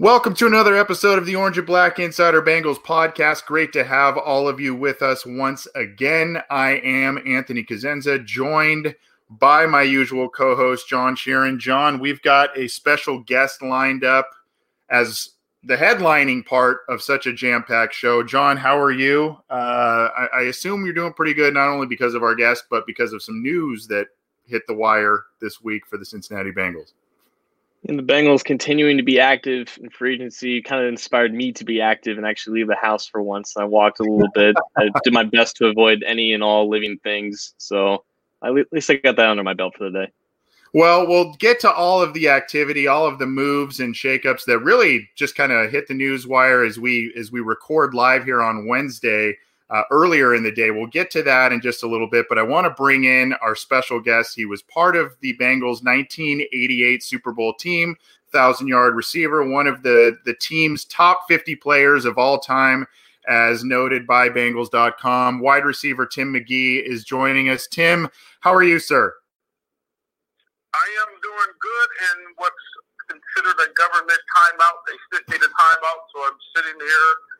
Welcome to another episode of the Orange and Black Insider Bengals podcast. Great to have all of you with us once again. I am Anthony Cosenza, joined by my usual co host, John Sheeran. John, we've got a special guest lined up as the headlining part of such a jam packed show. John, how are you? Uh, I, I assume you're doing pretty good, not only because of our guest, but because of some news that hit the wire this week for the Cincinnati Bengals. And the Bengals continuing to be active in free agency kind of inspired me to be active and actually leave the house for once. I walked a little bit. I did my best to avoid any and all living things. So at least I got that under my belt for the day. Well, we'll get to all of the activity, all of the moves and shakeups that really just kind of hit the news wire as we as we record live here on Wednesday uh, earlier in the day. We'll get to that in just a little bit, but I want to bring in our special guest. He was part of the Bengals 1988 Super Bowl team, thousand yard receiver, one of the, the team's top 50 players of all time, as noted by Bengals.com. Wide receiver Tim McGee is joining us. Tim, how are you, sir? I am doing good in what's considered a government timeout. They stick me to timeout, so I'm sitting here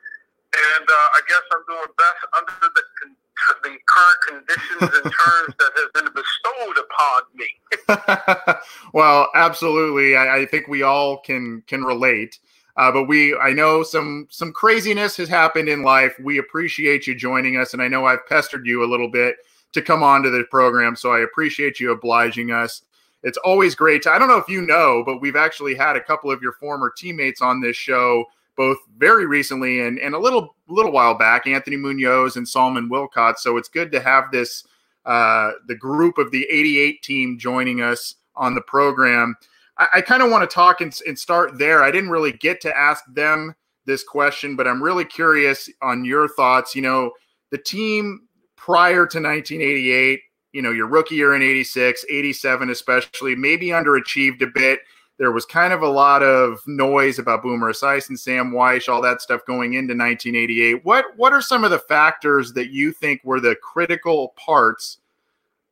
and uh, I guess I'm doing best under the con- the current conditions and terms that have been bestowed upon me. well, absolutely. I, I, think we all can can relate. Uh, but we, I know some some craziness has happened in life. We appreciate you joining us, and I know I've pestered you a little bit to come on to the program, so I appreciate you obliging us. It's always great to. I don't know if you know, but we've actually had a couple of your former teammates on this show both very recently and, and a little little while back, Anthony Munoz and Solomon Wilcots. So it's good to have this uh, the group of the 88 team joining us on the program. I, I kind of want to talk and, and start there. I didn't really get to ask them this question, but I'm really curious on your thoughts. You know, the team prior to 1988, you know, your rookie year in 86, 87 especially, maybe underachieved a bit there was kind of a lot of noise about Boomer Esiason, Sam Wyche, all that stuff going into 1988. What what are some of the factors that you think were the critical parts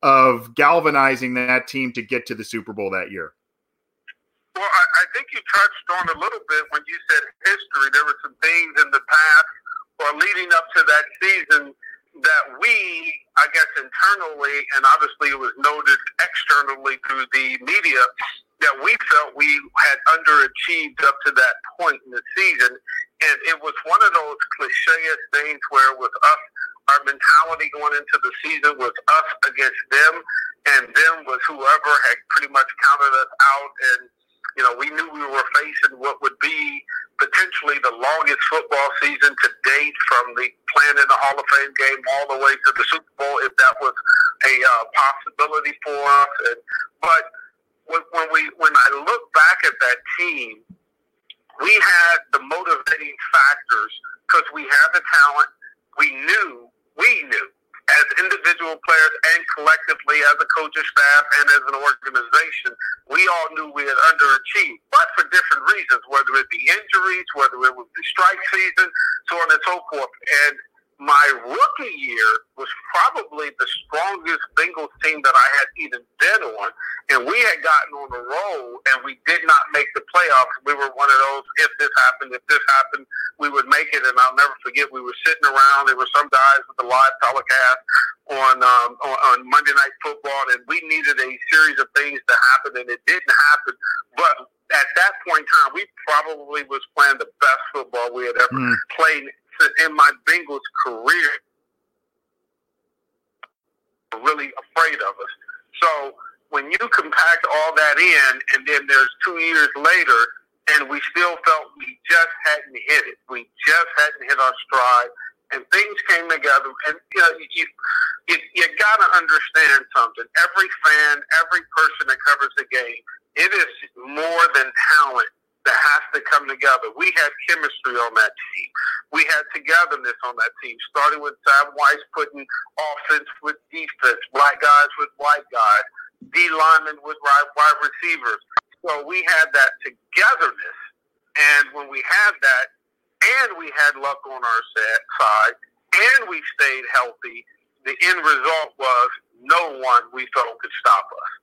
of galvanizing that team to get to the Super Bowl that year? Well, I, I think you touched on a little bit when you said history. There were some things in the past or leading up to that season that we, I guess, internally and obviously it was noted externally through the media that we felt we had underachieved up to that point in the season. And it was one of those cliche things where with us, our mentality going into the season was us against them, and them was whoever had pretty much counted us out. And, you know, we knew we were facing what would be potentially the longest football season to date from the playing in the Hall of Fame game all the way to the Super Bowl, if that was a uh, possibility for us. And, but when, when we when I look back at that team, we had the motivating factors because we had the talent. We knew, we knew as individual players and collectively as a coaching staff and as an organization, we all knew we had underachieved, but for different reasons, whether it be injuries, whether it was the strike season, so on and so forth. And my rookie year was probably the strongest Bengals team that I had even been on. And we had gotten on a roll and we did not make the playoffs. We were one of those, if this happened, if this happened, we would make it. And I'll never forget, we were sitting around. There were some guys with the live telecast on, um, on, on Monday Night Football, and we needed a series of things to happen, and it didn't happen. But at that point in time, we probably was playing the best football we had ever mm. played in my Bengals career really afraid of us. So when you compact all that in, and then there's two years later, and we still felt we just hadn't hit it. We just hadn't hit our stride, and things came together. And you know, you you, you got to understand something. Every fan, every person that covers the game, it is more than talent that has to come together. We had chemistry on that team. We had togetherness on that team, starting with Sam Wyche putting offense with defense, black guys with white guys, D linemen with wide receivers. So we had that togetherness. And when we had that, and we had luck on our side, and we stayed healthy, the end result was no one we felt could stop us.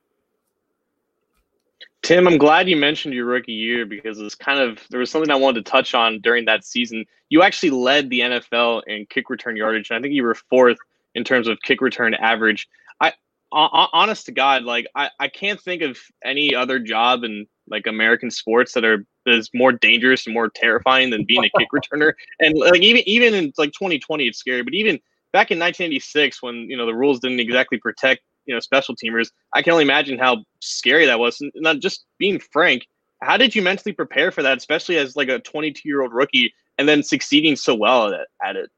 Tim, I'm glad you mentioned your rookie year because it's kind of there was something I wanted to touch on during that season. You actually led the NFL in kick return yardage, and I think you were fourth in terms of kick return average. I, honest to God, like I, I can't think of any other job in like American sports that are that is more dangerous and more terrifying than being a kick returner. And like even even in like 2020, it's scary. But even back in 1986, when you know the rules didn't exactly protect you know special teamers. I can only imagine how scary that was. And not just being frank, how did you mentally prepare for that, especially as like a 22 year old rookie, and then succeeding so well at, it?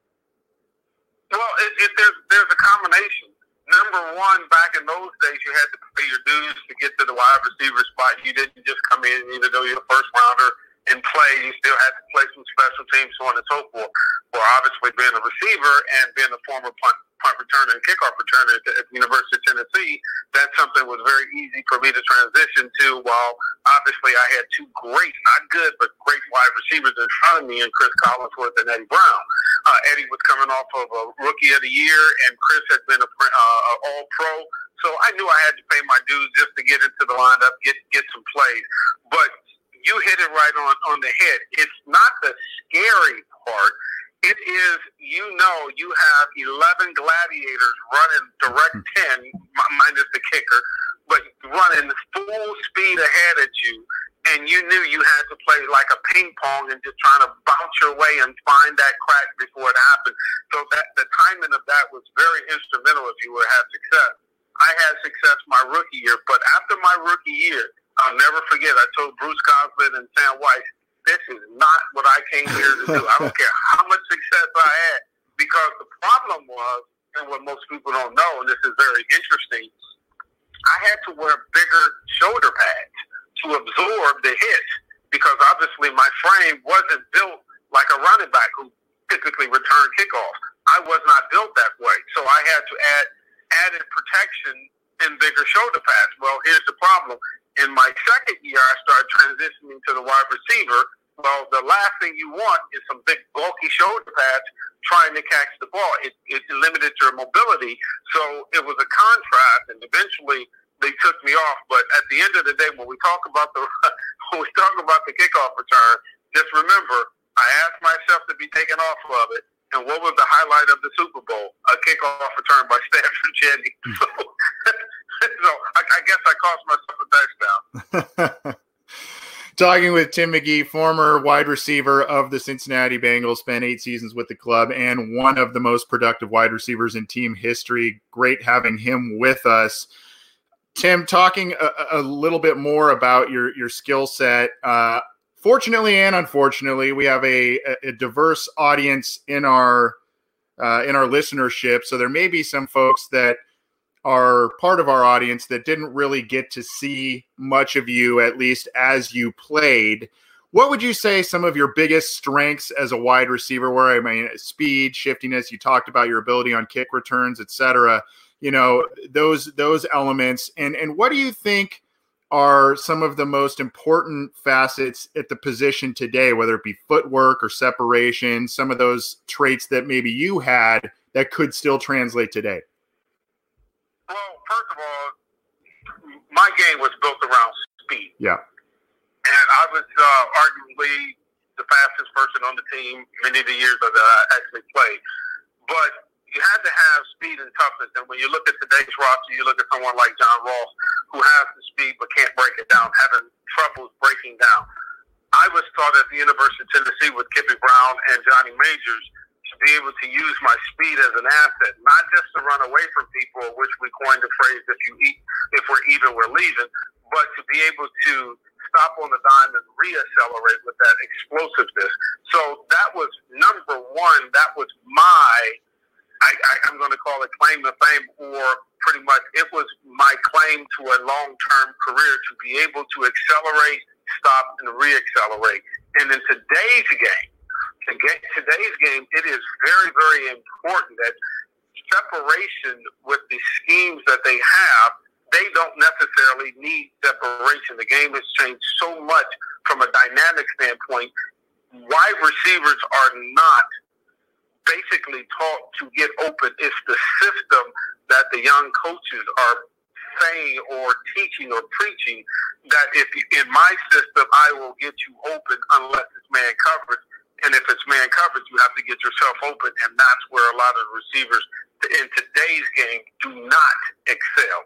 Well, it, it, there's there's a combination. Number one, back in those days, you had to pay your dues to get to the wide receiver spot. You didn't just come in, even though you're a first rounder and play. You still had to play some special teams, so on and so forth. Well, obviously, being a receiver and being a former punt punt returner and kickoff returner at the, at the University of Tennessee, that's something was very easy for me to transition to. While obviously I had two great, not good, but great wide receivers in front of me, and Chris Collinsworth and Eddie Brown. Uh, Eddie was coming off of a Rookie of the Year, and Chris had been a uh, All Pro. So I knew I had to pay my dues just to get into the lineup, get get some plays. But you hit it right on on the head. It's not the scary part it is, you know, you have 11 gladiators running direct mm-hmm. 10, minus the kicker, but running full speed ahead at you. And you knew you had to play like a ping pong and just trying to bounce your way and find that crack before it happened. So that the timing of that was very instrumental if you would have success. I had success my rookie year, but after my rookie year, I'll never forget. I told Bruce Coslet and Sam Wyche, this is not what I came here to do. I don't care how much success I had, because the problem was, and what most people don't know, and this is very interesting, I had to wear bigger shoulder pads to absorb the hit, because obviously my frame wasn't built like a running back who typically return kickoffs. I was not built that way, so I had to add added protection and bigger shoulder pads. Well, here's the problem in my second year, I started transitioning to the wide receiver. Well, the last thing you want is some big, bulky shoulder pads trying to catch the ball. It, it limited your mobility. So it was a contrast, and eventually they took me off. But at the end of the day, when we talk about the when we talk about the kickoff return, just remember, I asked myself to be taken off of it. And what was the highlight of the Super Bowl? A kickoff return by Stanford Jennings. Hmm. So so I, guess I cost myself a touchdown. Talking with Tim McGee, former wide receiver of the Cincinnati Bengals, spent eight seasons with the club and one of the most productive wide receivers in team history. Great having him with us. Tim, talking a, a little bit more about your your skill set. Uh, fortunately and unfortunately, we have a, a diverse audience in our uh, in our listenership. So there may be some folks that are part of our audience that didn't really get to see much of you, at least as you played. What would you say some of your biggest strengths as a wide receiver were? I mean, speed, shiftiness. You talked about your ability on kick returns, etc. You know those those elements, and and what do you think are some of the most important facets at the position today, whether it be footwork or separation, some of those traits that maybe you had that could still translate today? First of all, my game was built around speed. Yeah. And I was uh, arguably the fastest person on the team many of the years that I actually played. But you had to have speed and toughness. And when you look at today's roster, you look at someone like John Ross, who has the speed but can't break it down, having troubles breaking down. I was taught at the University of Tennessee with Kippy Brown and Johnny Majors to be able to use my speed as an asset, not just to run away from people, which we coined the phrase "if you eat, if we're even, we're leaving," but to be able to stop on the dime and reaccelerate with that explosiveness. So that was number one. That was my I, I, I'm going to call it claim to fame, or pretty much it was my claim to a long term career to be able to accelerate, stop, and reaccelerate. And in today's game, today's game, it is very, very important that separation with the schemes that they have, they don't necessarily need separation. The game has changed so much from a dynamic standpoint. Wide receivers are not basically taught to get open. It's the system that the young coaches are saying or teaching or preaching that if in my system I will get you open unless it's man coverage, and if it's man coverage, you have to get yourself open, and that's where a lot of receivers in today's game do not excel.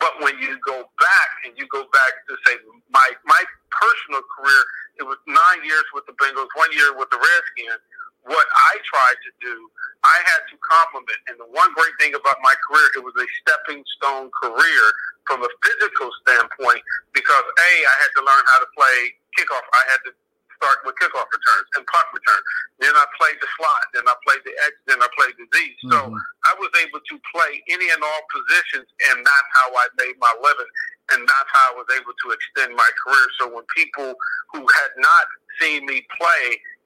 But when you go back and you go back to say my my personal career, it was nine years with the Bengals, one year with the Redskins what I tried to do, I had to complement. And the one great thing about my career, it was a stepping stone career from a physical standpoint because A, I had to learn how to play kickoff. I had to start with kickoff returns and punt returns. Then I played the slot. Then I played the X. Then I played the Z. So mm-hmm. I was able to play any and all positions, and that's how I made my living. And that's how I was able to extend my career. So when people who had not seen me play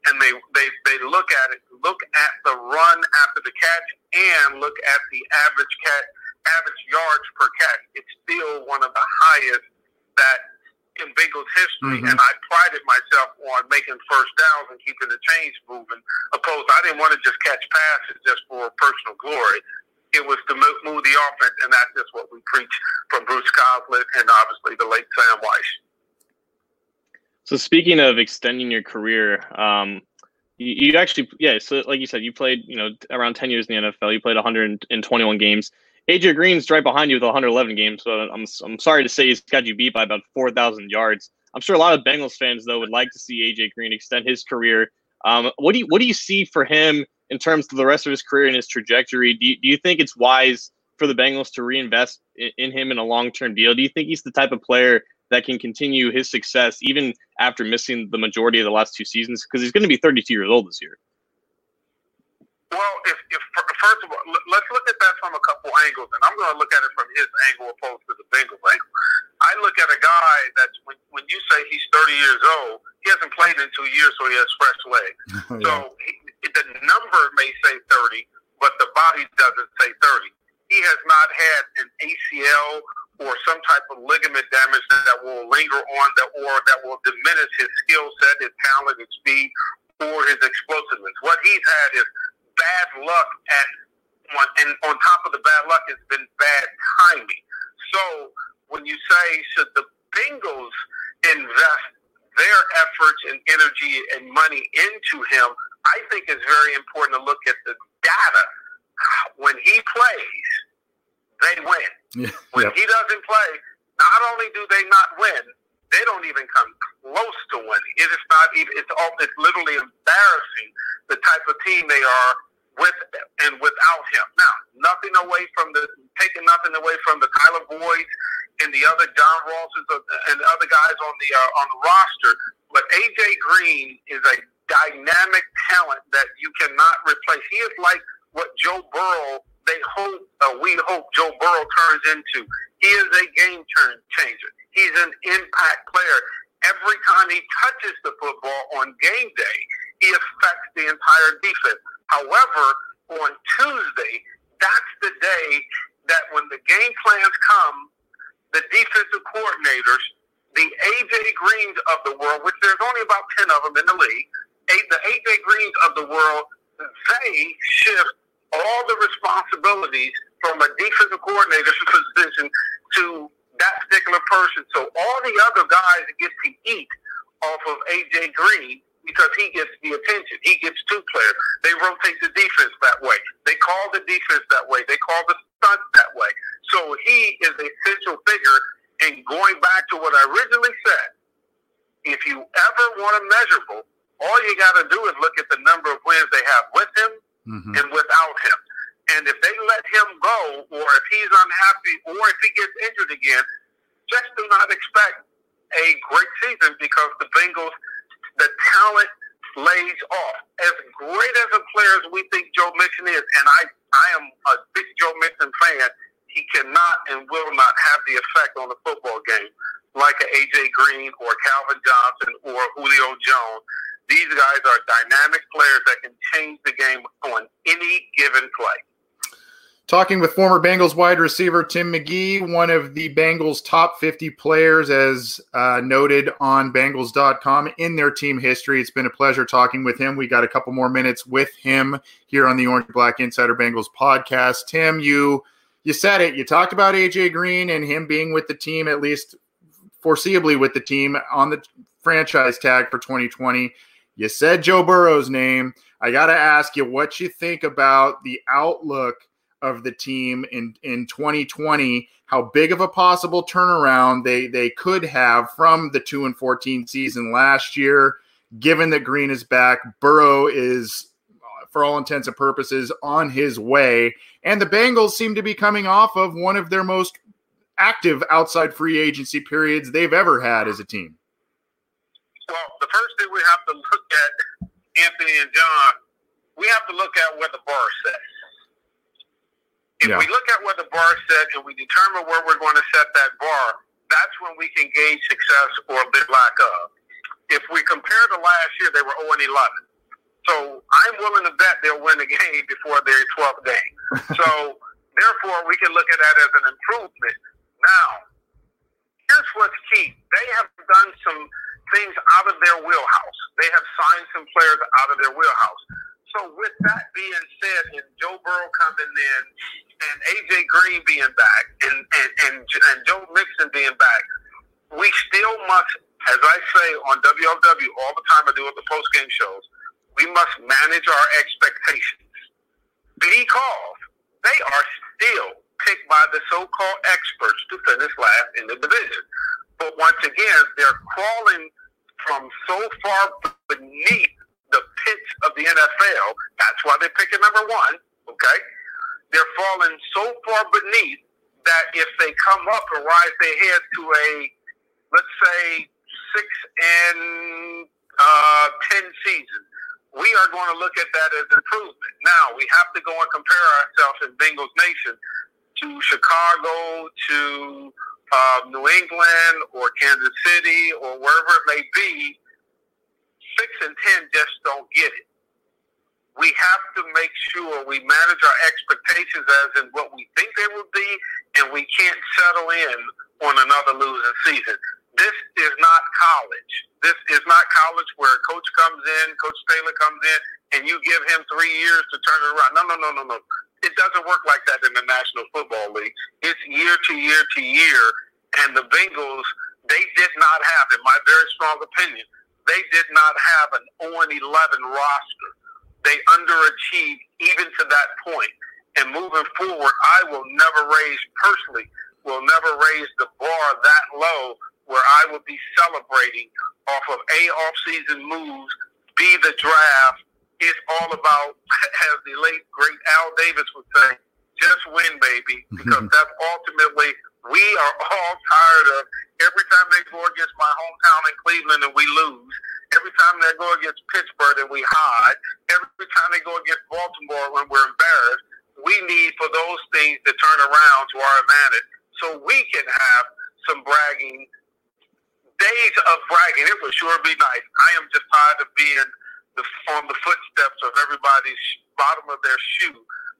and they, they, they look at it, look at the run after the catch and look at the average catch, average yards per catch. It's still one of the highest that in Bengals history, mm-hmm. and I prided myself on making first downs and keeping the chains moving. Opposed, I didn't want to just catch passes just for personal glory. It was to move the offense, and that's just what we preach from Bruce Coslet and obviously the late Sam Wyche. So speaking of extending your career, um, you, you, actually, yeah. So like you said, you played, you know, around ten years in the NFL. You played 121 games. AJ Green's right behind you with 111 games. So I'm I'm sorry to say he's got you beat by about 4,000 yards. I'm sure a lot of Bengals fans though would like to see AJ Green extend his career. Um, what do you what do you see for him in terms of the rest of his career and his trajectory? Do you, do you think it's wise for the Bengals to reinvest in, in him in a long term deal? Do you think he's the type of player that can continue his success even after missing the majority of the last two seasons? Because he's going to be 32 years old this year. Well, if, if first of all, let's look at that from a couple angles, and I'm going to look at it from his angle opposed to the Bengals angle. I look at a guy that's when, when you say he's 30 years old, he hasn't played in two years, so he has fresh legs. yeah. So he, the number may say 30, but the body doesn't say 30. He has not had an ACL or some type of ligament damage that will linger on that or that will diminish his skill set, his talent, his speed, or his explosiveness. What he's had is bad luck at one, and on top of the bad luck, it's been bad timing. So when you say should the Bengals invest their efforts and energy and money into him, I think it's very important to look at the data. When he plays, they win. Yeah. When he doesn't play, not only do they not win, they don't even come close to winning. It is not even. It's all. It's literally embarrassing the type of team they are with and without him. Now, nothing away from the taking nothing away from the Tyler Boyd and the other John Rosses and the other guys on the uh, on the roster, but AJ Green is a dynamic talent that you cannot replace. He is like what Joe Burrow they hope, uh, we hope Joe Burrow turns into. He is a game turn changer. He's an impact player. Every time he touches the football on game day, he affects the entire defense. However, on Tuesday, that's the day that when the game plans come, the defensive coordinators, the AJ Greens of the world, which there's only about 10 of them in the league, the AJ Greens of the world, they shift all the responsibilities from a defensive coordinator's position to that particular person. So all the other guys get to eat off of AJ Green because he gets the attention. He gets two players. They rotate the defense that way. They call the defense that way. They call the stunts that way. So he is a central figure. And going back to what I originally said, if you ever want a measurable, all you got to do is look at the number of wins they have with him mm-hmm. and without him. And if they let him go, or if he's unhappy, or if he gets injured again, just do not expect a great season because the Bengals, the talent lays off. As great as a player as we think Joe Mixon is, and I, I am a big Joe Mixon fan, he cannot and will not have the effect on the football game like a AJ Green or Calvin Johnson or Julio Jones. These guys are dynamic players that can change the game on any given play. Talking with former Bengals wide receiver Tim McGee, one of the Bengals' top 50 players, as uh, noted on Bengals.com in their team history. It's been a pleasure talking with him. We got a couple more minutes with him here on the Orange Black Insider Bengals podcast. Tim, you you said it. You talked about AJ Green and him being with the team, at least foreseeably with the team on the franchise tag for 2020. You said Joe Burrow's name. I got to ask you what you think about the outlook of the team in in 2020 how big of a possible turnaround they they could have from the 2 and 14 season last year given that green is back burrow is uh, for all intents and purposes on his way and the bengals seem to be coming off of one of their most active outside free agency periods they've ever had as a team. Well the first thing we have to look at anthony and john we have to look at where the bar sets if yeah. we look at where the bar set and we determine where we're going to set that bar, that's when we can gauge success or a bit lack of. If we compare to last year, they were 0 and 11. So I'm willing to bet they'll win the game before their 12th game. so therefore, we can look at that as an improvement. Now, here's what's key. They have done some things out of their wheelhouse. They have signed some players out of their wheelhouse. So with that being said, and Joe Burrow coming in, and AJ Green being back, and and and, and Joe Mixon being back, we still must, as I say on WLW all the time, I do at the post game shows, we must manage our expectations because they are still picked by the so-called experts to finish last in the division. But once again, they're crawling from so far beneath of the NFL. That's why they're picking number one. Okay, they're falling so far beneath that if they come up and rise their heads to a, let's say, six and uh, ten season, we are going to look at that as improvement. Now we have to go and compare ourselves in Bengals Nation to Chicago, to uh, New England, or Kansas City, or wherever it may be six and ten just don't get it. We have to make sure we manage our expectations as in what we think they will be, and we can't settle in on another losing season. This is not college. This is not college where a coach comes in, Coach Taylor comes in, and you give him three years to turn it around. No, no, no, no, no. It doesn't work like that in the National Football League. It's year to year to year, and the Bengals, they did not have, in my very strong opinion, they did not have an 0 11 roster. They underachieved even to that point. And moving forward, I will never raise, personally, will never raise the bar that low where I will be celebrating off of A off-season moves, B the draft. It's all about, as the late great Al Davis would say, just win, baby, because that's ultimately we are all tired of every time they go against my hometown in Cleveland and we lose. Every time they go against Pittsburgh and we hide. Every time they go against Baltimore when we're embarrassed. We need for those things to turn around to our advantage so we can have some bragging days of bragging. It would sure be nice. I am just tired of being the, on the footsteps of everybody's bottom of their shoe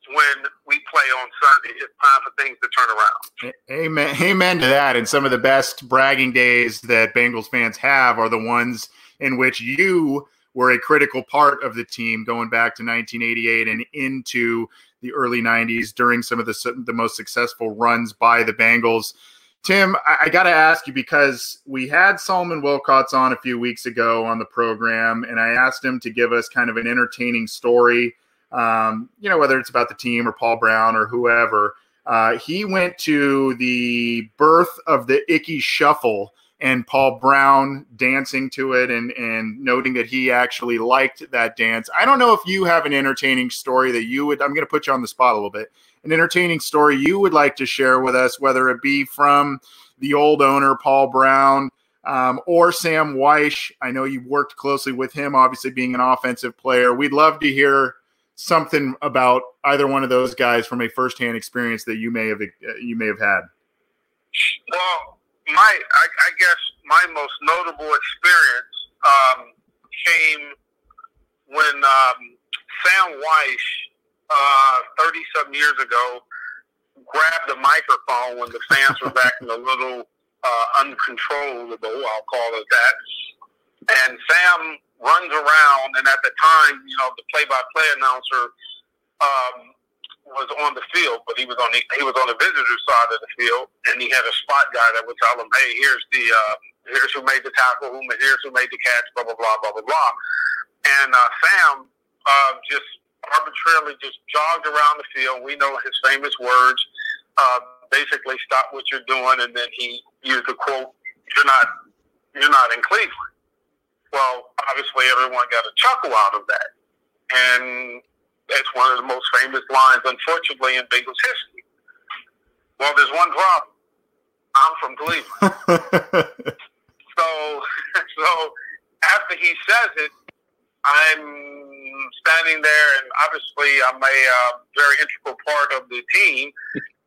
when we play on Sunday. It's time for things to turn around. Amen. Amen to that. And some of the best bragging days that Bengals fans have are the ones in which you were a critical part of the team going back to 1988 and into the early 90s during some of the, the most successful runs by the Bengals. Tim, I, I got to ask you because we had Solomon Wilcots on a few weeks ago on the program, and I asked him to give us kind of an entertaining story um, you know, whether it's about the team or Paul Brown or whoever. Uh, he went to the birth of the Ickey Shuffle and Paul Brown dancing to it and, and noting that he actually liked that dance. I don't know if you have an entertaining story that you would, I'm going to put you on the spot a little bit, an entertaining story you would like to share with us, whether it be from the old owner, Paul Brown, um, or Sam Wyche. I know you worked closely with him, obviously being an offensive player. We'd love to hear something about either one of those guys from a firsthand experience that you may have you may have had? Well, my I, I guess my most notable experience um, came when um, Sam Wyche, uh, thirty some years ago, grabbed the microphone when the fans were back in a little uh, uncontrollable. I'll call it that. And Sam runs around, and at the time, you know, the play-by-play announcer um, was on the field, but he was on the he was on the visitor side of the field, and he had a spot guy that would tell him, "Hey, here's the uh, here's who made the tackle, who here's who made the catch, blah blah blah blah blah blah." And uh, Sam uh, just arbitrarily just jogged around the field. We know his famous words. Uh, basically, stop what you're doing, and then he used the quote, "You're not, you're not in Cleveland." Well, obviously, everyone got a chuckle out of that. And it's one of the most famous lines, unfortunately, in Bengals history. Well, there's one problem. I'm from Cleveland. so, so after he says it, I'm standing there, and obviously, I'm a uh, very integral part of the team.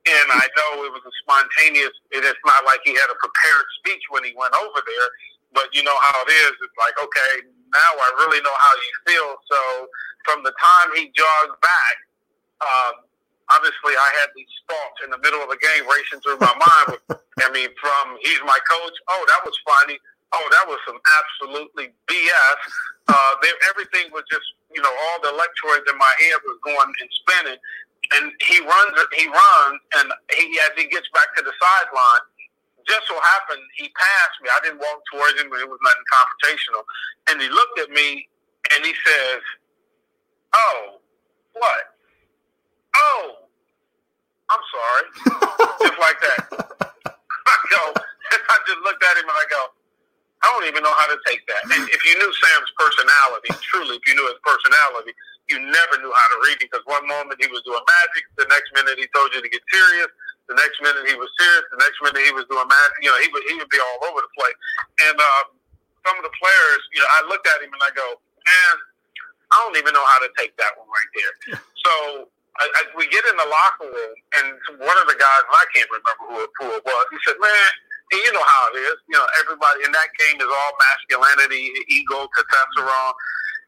And I know it was a spontaneous. It is not like he had a prepared speech when he went over there. But you know how it is. It's like, okay, now I really know how you feel. So from the time he jogged back, um, obviously I had these thoughts in the middle of the game racing through my mind. I mean, from he's my coach. Oh, that was funny. Oh, that was some absolutely BS. Uh, they, everything was just, you know, all the electrodes in my head was going and spinning. And he runs, he runs, and he as he gets back to the sideline, just so happened he passed me. I didn't walk towards him, but it was nothing confrontational. And he looked at me and he says, "Oh, what? Oh, I'm sorry." just like that. I go. I just looked at him and I go, I don't even know how to take that. And if you knew Sam's personality, truly, if you knew his personality, you never knew how to read him because one moment he was doing magic, the next minute he told you to get serious, the next minute he was serious. The next minute he was doing math. You know, he would he would be all over the place. And um, some of the players, you know, I looked at him and I go, man, I don't even know how to take that one right there. So I, I, we get in the locker room, and one of the guys, and I can't remember who, who it was, he said, man. And you know how it is. You know, everybody in that game is all masculinity, ego, testosterone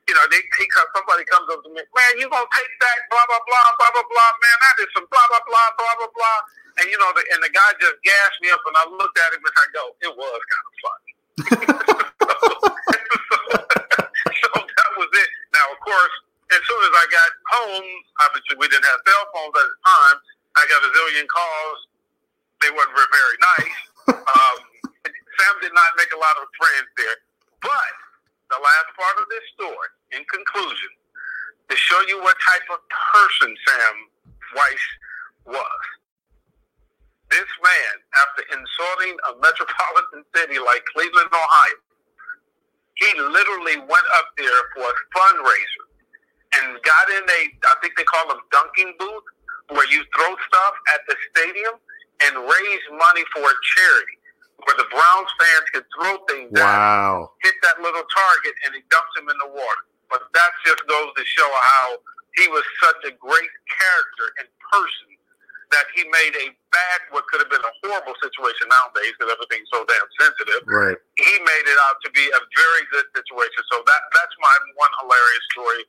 you know, they, he somebody comes up to me, man, you gonna take that, blah blah blah, blah blah blah, man, that is some blah blah blah, blah blah blah, and you know, the, and the guy just gassed me up, and I looked at him and I go, it was kind of funny. so, that was it. Now, of course, as soon as I got home, obviously we didn't have cell phones at the time. I got a zillion calls. They weren't very nice. Um, Sam did not make a lot of friends there, but the last part of this story, in conclusion, to show you what type of person Sam Wyche was. This man, after insulting a metropolitan city like Cleveland, Ohio, he literally went up there for a fundraiser and got in a, I think they call them dunking booth, where you throw stuff at the stadium and raise money for a charity where the Browns fans could throw things wow. at hit that little target, and he dumps him in the water. But that just goes to show how he was such a great character and person that he made a bad, what could have been a horrible situation nowadays because everything's so damn sensitive. Right. He made it out to be a very good situation. So that that's my one hilarious story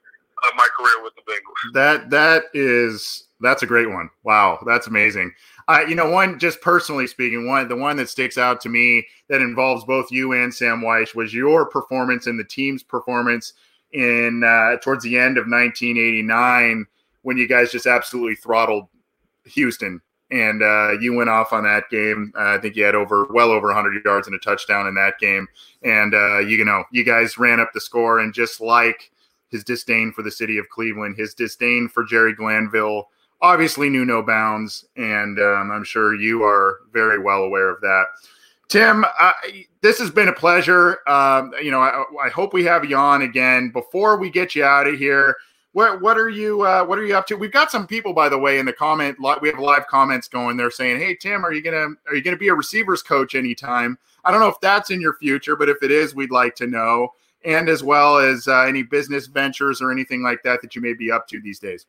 of my career with the Bengals. That that is that's a great one. Wow, that's amazing. Uh, you know, one just personally speaking, one the one that sticks out to me that involves both you and Sam Wyche was your performance and the team's performance in uh, towards the end of 1989 when you guys just absolutely throttled Houston and uh, you went off on that game. Uh, I think you had over well over 100 yards and a touchdown in that game, and uh, you know you guys ran up the score. And just like his disdain for the city of Cleveland, his disdain for Jerry Glanville obviously knew no bounds, and um, I'm sure you are very well aware of that. Tim, this has been a pleasure. Um, you know, I, I, hope we have you on again. Before we get you out of here, what what are you uh, what are you up to? We've got some people, by the way, in the comment. We have live comments going. They're saying, "Hey, Tim, are you gonna are you gonna be a receivers coach anytime?" I don't know if that's in your future, but if it is, we'd like to know. And as well as uh, any business ventures or anything like that that you may be up to these days.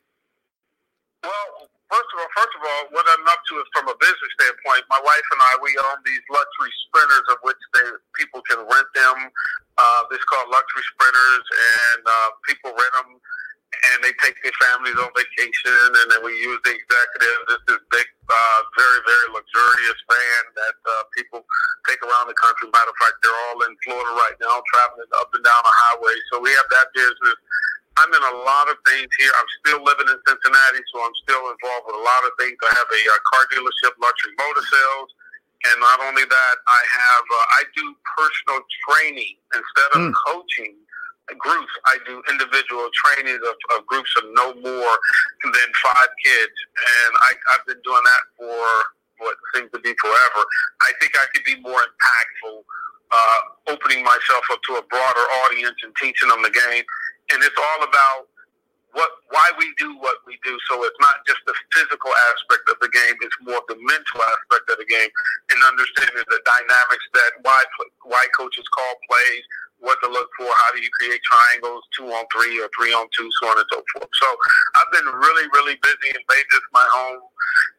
Well, first of all, first of all, what I'm up to is from a business standpoint. My wife and I, we own these luxury sprinters, of which they people can rent them. Uh, this is called luxury sprinters, and uh, people rent them, and they take their families on vacation, and then we use the executives. This is big, uh, very, very luxurious van that uh, people take around the country. Matter of fact, they're all in Florida right now, traveling up and down the highway. So we have that business. I'm in a lot of things here. I'm still living in Cincinnati, so I'm still involved with a lot of things. I have a uh, car dealership, luxury motor sales, and not only that, I have uh, I do personal training instead of mm. coaching groups. I do individual trainings of, of groups of no more than five kids, and I, I've been doing that for what seems to be forever. I think I could be more impactful, uh, opening myself up to a broader audience and teaching them the game and it's all about what why we do what we do. So it's not just the physical aspect of the game; it's more the mental aspect of the game, and understanding the dynamics that why why coaches call plays, what to look for, how do you create triangles, two on three or three on two, so on and so forth. So I've been really, really busy and made this my home.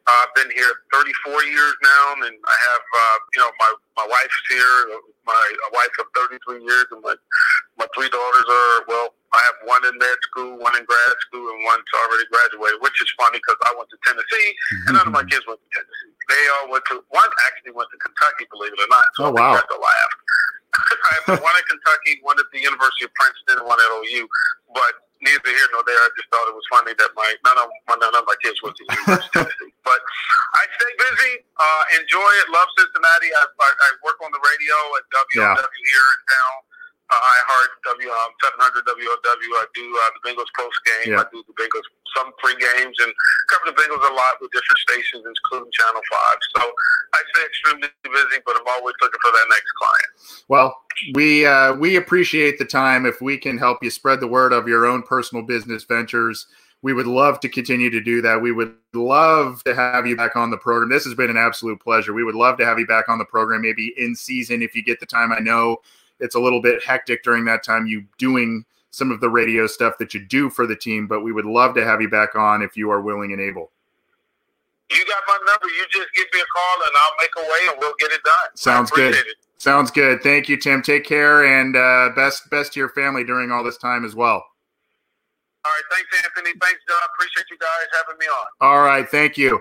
Uh, I've been here 34 years now, and I have, uh, you know, my my wife's here, my wife of 33 years, and my my three daughters are well I have one in med school, one in grad school, and one's already graduated, which is funny because I went to Tennessee, and none of my kids went to Tennessee. They all went to, one actually went to Kentucky, believe it or not. So oh, wow. I had to laugh. I have one at Kentucky, one at the University of Princeton, one at OU. But neither here nor there. I just thought it was funny that my none of my, none of my kids went to University of Tennessee. But I stay busy, uh, enjoy it, love Cincinnati. I, I, I work on the radio at WLW yeah. here in town uh, I heart W um, 700 WLW. I do uh, the Bengals post game. Yeah. I do the Bengals some pre games and cover the Bengals a lot with different stations, including Channel Five. So I stay extremely busy, but I'm always looking for that next client. Well, we uh, we appreciate the time. If we can help you spread the word of your own personal business ventures. We would love to continue to do that. We would love to have you back on the program. This has been an absolute pleasure. We would love to have you back on the program, maybe in season if you get the time. I know it's a little bit hectic during that time you doing some of the radio stuff that you do for the team but we would love to have you back on if you are willing and able. You got my number. You just give me a call and i'll make a way and we'll get it done. Sounds good. It. sounds good. Thank you tim. Take care and uh, best best to your family during all this time as well. All right. Thanks anthony. Thanks john. Appreciate you guys having me on. All right. Thank you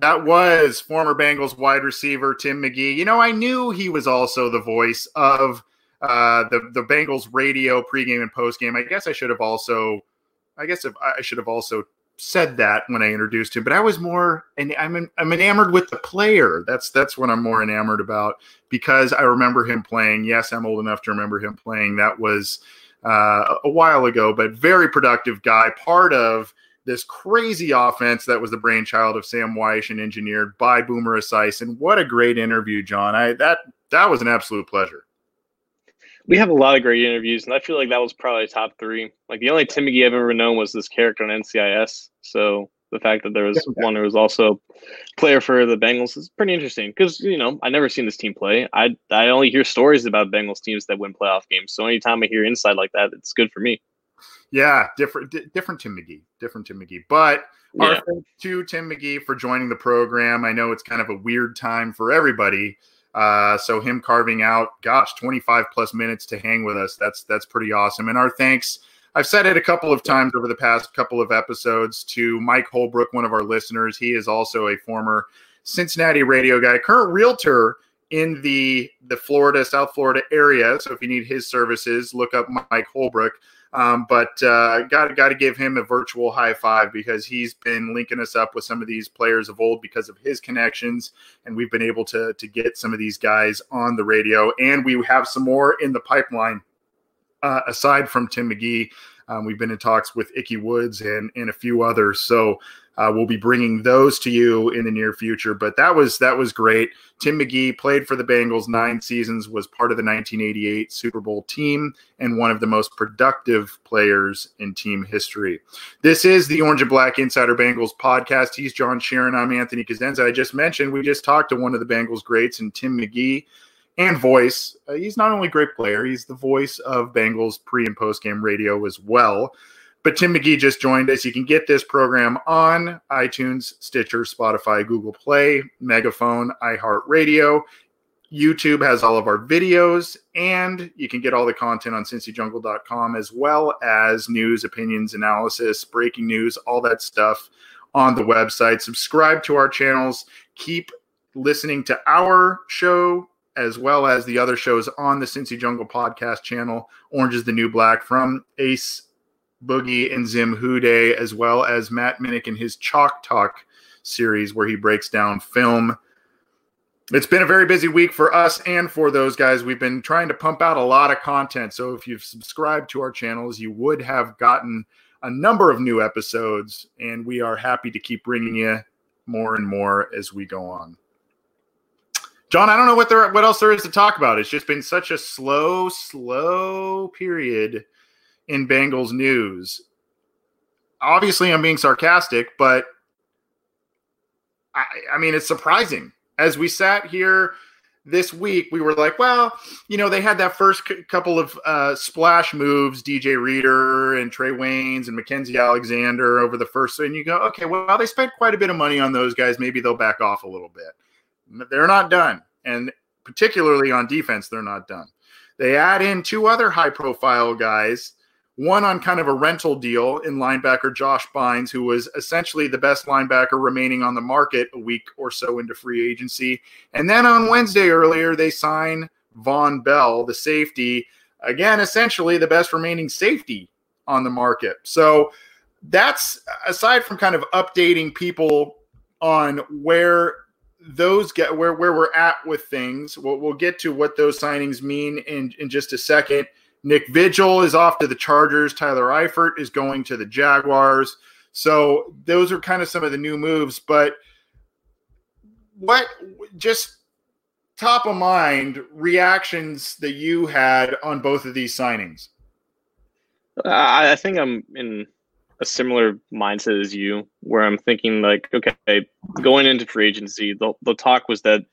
That was former Bengals wide receiver Tim McGee. You know, I knew he was also the voice of uh, the the Bengals radio pregame and postgame. I guess I should have also, I guess if I should have also said that when I introduced him. But I was more, and I'm I'm enamored with the player. That's that's what I'm more enamored about because I remember him playing. Yes, I'm old enough to remember him playing. That was uh, a while ago, but very productive guy. Part of this crazy offense that was the brainchild of Sam Wyche and engineered by Boomer Esiason. And what a great interview, John. I that that was an absolute pleasure. We have a lot of great interviews, and I feel like that was probably top three. Like the only Tim McGee I've ever known was this character on NCIS. So the fact that there was one who was also player for the Bengals is pretty interesting because you know I never seen this team play. I I only hear stories about Bengals teams that win playoff games. So anytime I hear inside like that, it's good for me. Yeah, different, d- different Tim McGee, different Tim McGee. But yeah. our thanks to Tim McGee for joining the program. I know it's kind of a weird time for everybody. Uh, so him carving out, gosh, 25 plus minutes to hang with us. That's that's pretty awesome. And our thanks. I've said it a couple of times over the past couple of episodes to Mike Holbrook, one of our listeners. He is also a former Cincinnati radio guy, current realtor in the the Florida, South Florida area. So if you need his services, look up Mike Holbrook. Um, but uh, got got to give him a virtual high five because he's been linking us up with some of these players of old because of his connections, and we've been able to to get some of these guys on the radio, and we have some more in the pipeline. Uh, aside from Tim McGee, um, we've been in talks with Ickey Woods and and a few others. So uh, we'll be bringing those to you in the near future. But that was that was great. Tim McGee played for the Bengals nine seasons, was part of the 1988 Super Bowl team, and one of the most productive players in team history. This is the Orange and Black Insider Bengals podcast. He's John Sheeran. I'm Anthony Cosenza. I just mentioned we just talked to one of the Bengals greats and Tim McGee and voice. Uh, he's not only a great player, he's the voice of Bengals pre and post game radio as well. But Tim McGee just joined us. You can get this program on iTunes, Stitcher, Spotify, Google Play, Megaphone, iHeartRadio. YouTube has all of our videos, and you can get all the content on cincyjungle.com as well as news, opinions, analysis, breaking news, all that stuff on the website. Subscribe to our channels. Keep listening to our show as well as the other shows on the Cincy Jungle podcast channel. Orange is the New Black from Ace Boogie and Zim Hude, as well as Matt Minich in his Chalk Talk series, where he breaks down film. It's been a very busy week for us and for those guys. We've been trying to pump out a lot of content. So if you've subscribed to our channels, you would have gotten a number of new episodes, and we are happy to keep bringing you more and more as we go on. John, I don't know what there what else there is to talk about. It's just been such a slow, slow period in Bengals news. Obviously, I'm being sarcastic, but I, I mean, it's surprising. As we sat here this week, we were like, well, you know, they had that first c- couple of uh, splash moves, DJ Reader and Trae Waynes and Mackensie Alexander over the first. And you go, okay, well, they spent quite a bit of money on those guys. Maybe they'll back off a little bit. They're not done. And particularly on defense, they're not done. They add in two other high profile guys one on kind of a rental deal in linebacker Josh Bynes, who was essentially the best linebacker remaining on the market a week or so into free agency. And then on Wednesday earlier, they sign Vonn Bell, the safety, again, essentially the best remaining safety on the market. So that's aside from kind of updating people on where those get where where we're at with things. We'll, we'll get to what those signings mean in in just a second. Nick Vigil is off to the Chargers. Tyler Eifert is going to the Jaguars. So those are kind of some of the new moves. But what just top of mind reactions that you had on both of these signings? I think I'm in a similar mindset as you, where I'm thinking like, okay, going into free agency, the, the talk was that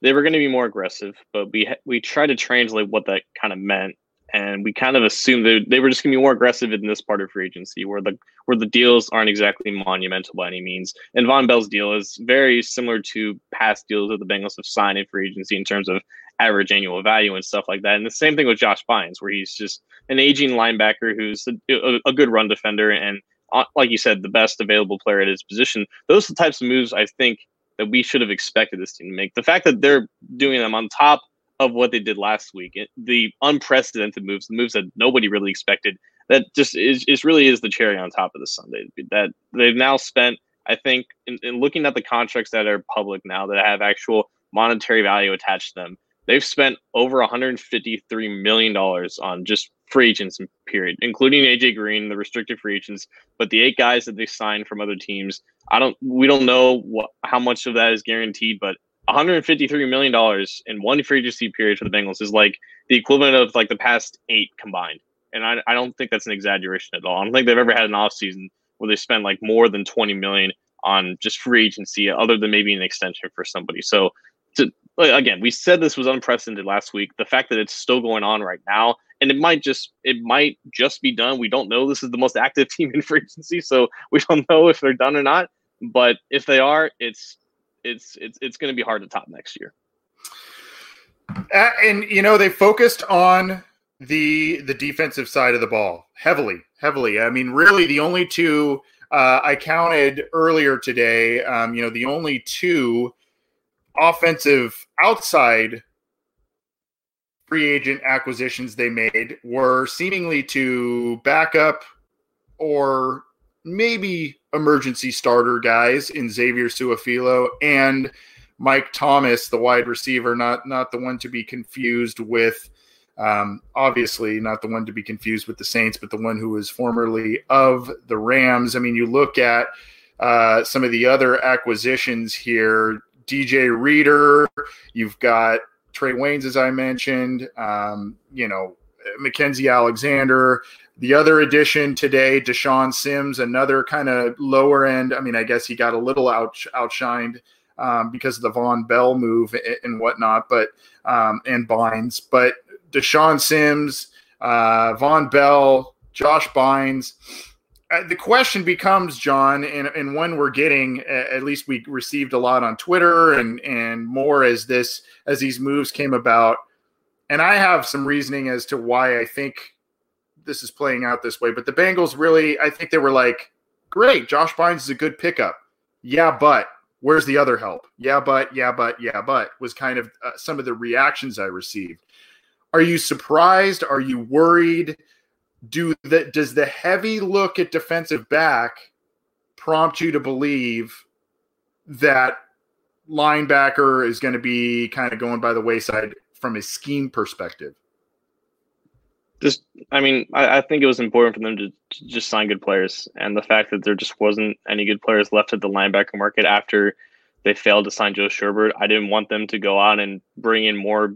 they were going to be more aggressive, but we we tried to translate what that kind of meant and we kind of assumed that they were just going to be more aggressive in this part of free agency, where the where the deals aren't exactly monumental by any means. And Vonn Bell's deal is very similar to past deals that the Bengals have signed in free agency in terms of average annual value and stuff like that. And the same thing with Josh Bynes, where he's just an aging linebacker who's a, a, a good run defender and, Uh, like you said, the best available player at his position. Those are the types of moves I think that we should have expected this team to make. The fact that they're doing them on top of what they did last week. It, the unprecedented moves, the moves that nobody really expected. That just is, is really is the cherry on top of the sundae. That they've now spent, I think, in, in looking at the contracts that are public now that have actual monetary value attached to them, they've spent over 153 million dollars on just free agents period, including AJ Green, the restricted free agents, but the eight guys that they signed from other teams. I don't we don't know what how much of that is guaranteed, but 153 million dollars in one free agency period for the Bengals is like the equivalent of like the past eight combined. And I, I don't think that's an exaggeration at all. I don't think they've ever had an offseason where they spent like more than 20 million on just free agency, other than maybe an extension for somebody. So again, we said this was unprecedented last week. The fact that it's still going on right now, and it might just it might just be done. We don't know. This is the most active team in free agency, so we don't know if they're done or not. But if they are, it's it's it's it's going to be hard to top next year. And you know they focused on the the defensive side of the ball heavily, heavily. I mean, really, the only two uh, I counted earlier today. Um, you know, the only two offensive outside free agent acquisitions they made were seemingly to back up or maybe emergency starter guys in Xavier Su'a-Filo and Mike Thomas, the wide receiver, not not the one to be confused with um, obviously not the one to be confused with the Saints, but the one who was formerly of the Rams. I mean, you look at uh, some of the other acquisitions here. DJ Reader, you've got Trae Waynes, as I mentioned, um, you know, Mackensie Alexander. The other addition today, LeShaun Sims, another kind of lower end. I mean, I guess he got a little out, outshined um, because of the Vonn Bell move and whatnot, but um, and Bynes. But LeShaun Sims, uh, Vonn Bell, Josh Bynes uh, the question becomes, John, and, and one we're getting, at least we received a lot on Twitter and and more as this as these moves came about. And I have some reasoning as to why I think this is playing out this way. But the Bengals really, I think they were like, great, Josh Bynes is a good pickup. Yeah, but where's the other help? Yeah, but, yeah, but, yeah, but was kind of uh, some of the reactions I received. Are you surprised? Are you worried? Do the does the heavy look at defensive back prompt you to believe that linebacker is going to be kind of going by the wayside from a scheme perspective? Just, I mean, I, I think it was important for them to, to, just sign good players, and the fact that there just wasn't any good players left at the linebacker market after they failed to sign Joe Schobert. I didn't want them to go out and bring in more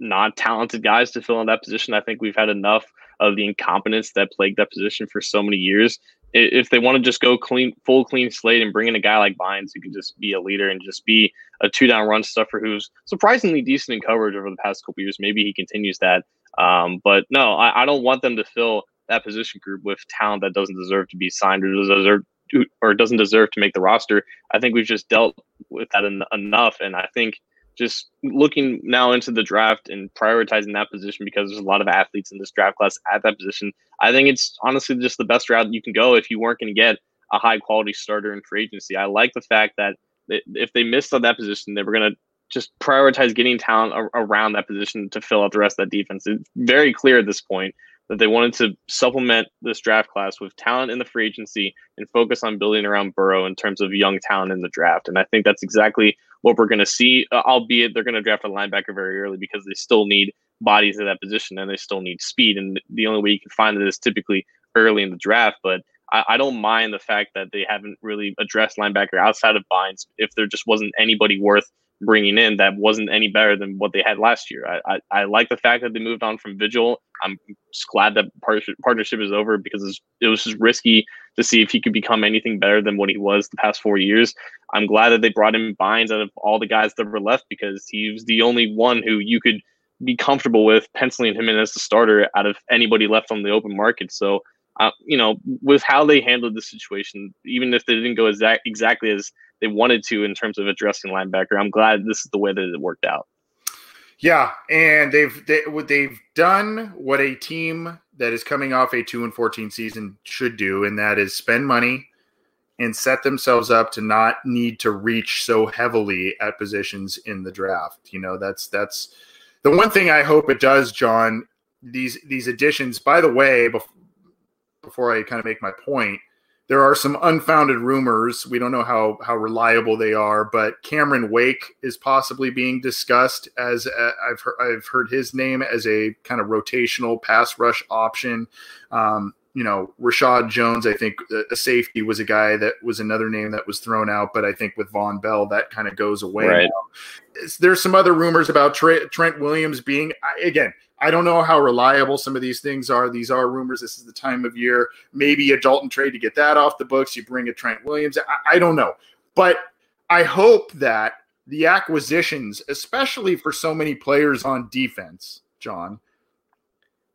non talented guys to fill in that position. I think we've had enough of the incompetence that plagued that position for so many years. If they want to just go clean, full clean slate and bring in a guy like Bynes who can just be a leader and just be a two down run stuffer who's surprisingly decent in coverage over the past couple years, maybe he continues that. Um, but no, I, I don't want them to fill that position group with talent that doesn't deserve to be signed or deserve or doesn't deserve to make the roster. I think we've just dealt with that en- enough, and I think just looking now into the draft and prioritizing that position because there's a lot of athletes in this draft class at that position. I think it's honestly just the best route you can go if you weren't going to get a high quality starter in free agency. I like the fact that if they missed on that position, they were going to just prioritize getting talent around that position to fill out the rest of that defense. It's very clear at this point that they wanted to supplement this draft class with talent in the free agency and focus on building around Burrow in terms of young talent in the draft. And I think that's exactly what we're going to see, uh, albeit they're going to draft a linebacker very early because they still need bodies at that position and they still need speed. And the only way you can find it is typically early in the draft. But I, I don't mind the fact that they haven't really addressed linebacker outside of Bynes if there just wasn't anybody worth bringing in that wasn't any better than what they had last year. I, I, I like the fact that they moved on from Vigil. I'm glad that partnership, partnership is over because it was just risky to see if he could become anything better than what he was the past four years. I'm glad that they brought in Bynes out of all the guys that were left because he was the only one who you could be comfortable with penciling him in as the starter out of anybody left on the open market. So, uh, you know, with how they handled the situation, even if they didn't go exact, exactly as they wanted to in terms of addressing linebacker. I'm glad this is the way that it worked out. Yeah, and they've they, they've done what a team that is coming off a two and fourteen season should do, and that is spend money and set themselves up to not need to reach so heavily at positions in the draft. You know, that's that's the one thing I hope it does, John. These these additions, by the way, before, before I kind of make my point, there are some unfounded rumors. We don't know how how reliable they are, but Cameron Wake is possibly being discussed as a, I've heard, I've heard his name as a kind of rotational pass rush option. Um, you know, Reshad Jones, I think a safety was a guy that was another name that was thrown out, but I think with Vonn Bell, that kind of goes away. Right. There's some other rumors about Trent Williams being, again, I don't know how reliable some of these things are. These are rumors. This is the time of year. Maybe a Dalton trade to get that off the books. You bring a Trent Williams. I, I don't know. But I hope that the acquisitions, especially for so many players on defense, John,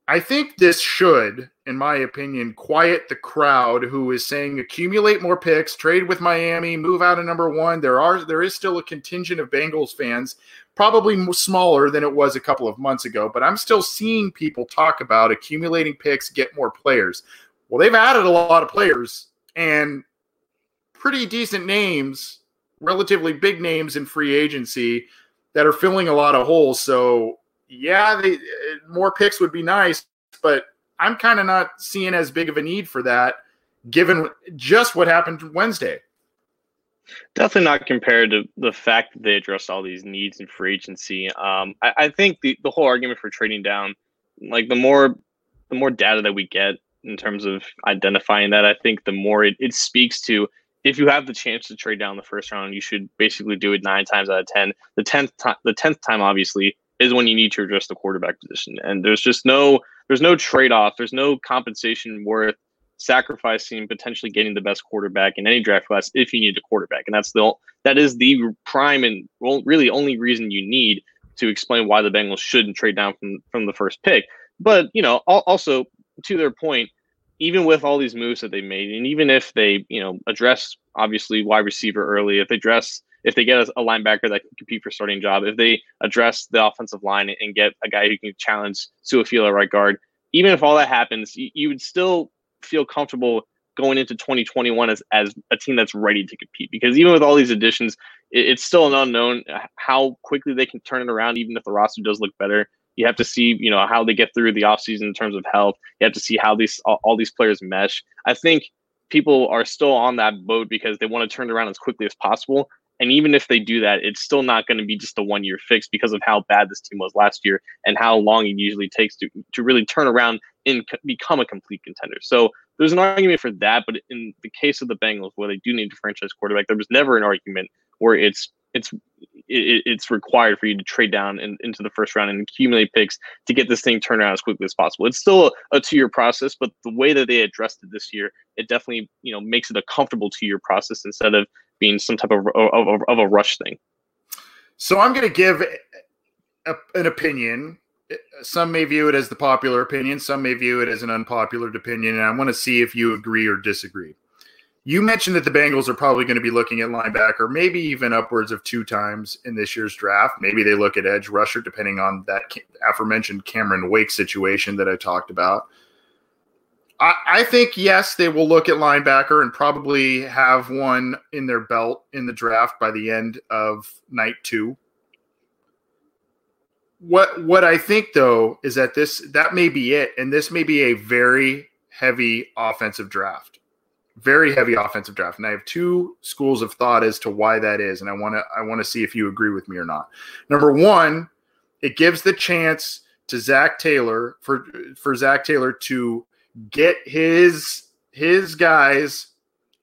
I think this should, in my opinion, quiet the crowd who is saying accumulate more picks, trade with Miami, move out of number one. There are there is still a contingent of Bengals fans, probably smaller than it was a couple of months ago, but I'm still seeing people talk about accumulating picks, get more players. Well, they've added a lot of players and pretty decent names, relatively big names in free agency that are filling a lot of holes. So yeah, they, uh, more picks would be nice, but I'm kind of not seeing as big of a need for that given just what happened Wednesday. Definitely not compared to the fact that they addressed all these needs in free agency. Um, I, I, think the, the whole argument for trading down, like the more the more data that we get in terms of identifying that, I think the more it, it speaks to if you have the chance to trade down the first round, you should basically do it nine times out of ten. The tenth time, the tenth time, obviously, is when you need to address the quarterback position. And there's just no there's no trade off. There's no compensation worth sacrificing potentially getting the best quarterback in any draft class if you need a quarterback. And that's the that is the prime and really only reason you need to explain why the Bengals shouldn't trade down from from the first pick. But you know, also to their point, even with all these moves that they made, and even if they you know address obviously wide receiver early, if they address if they get a, linebacker that can compete for starting job, if they address the offensive line and get a guy who can challenge Su'a-Filo right guard, even if all that happens, you would still feel comfortable going into 2021 as, as a team that's ready to compete. Because even with all these additions, it, it's still an unknown how quickly they can turn it around, even if the roster does look better. You have to see, you know, how they get through the offseason in terms of health. You have to see how these all, all these players mesh. I think people are still on that boat because they want to turn it around as quickly as possible. And even if they do that, it's still not going to be just a one year fix because of how bad this team was last year and how long it usually takes to, to really turn around and become a complete contender. So there's an argument for that. But in the case of the Bengals, where they do need a franchise quarterback, there was never an argument where it's it's it, it's required for you to trade down in, into the first round and accumulate picks to get this thing turned around as quickly as possible. It's still a, a two-year process, but the way that they addressed it this year, it definitely you know makes it a comfortable two-year process instead of being some type of of, of a rush thing. So I'm going to give a, an opinion. Some may view it as the popular opinion. Some may view it as an unpopular opinion, and I want to see if you agree or disagree. You mentioned that the Bengals are probably going to be looking at linebacker, maybe even upwards of two times in this year's draft. Maybe they look at edge rusher, depending on that aforementioned Cameron Wake situation that I talked about. I, I think, yes, they will look at linebacker and probably have one in their belt in the draft by the end of night two. What what I think though is that this that may be it, and this may be a very heavy offensive draft. Very heavy offensive draft and i have two schools of thought as to why that is and i want to i want to see if you agree with me or not. Number one it gives the chance to Zac taylor for for Zac taylor to get his his guys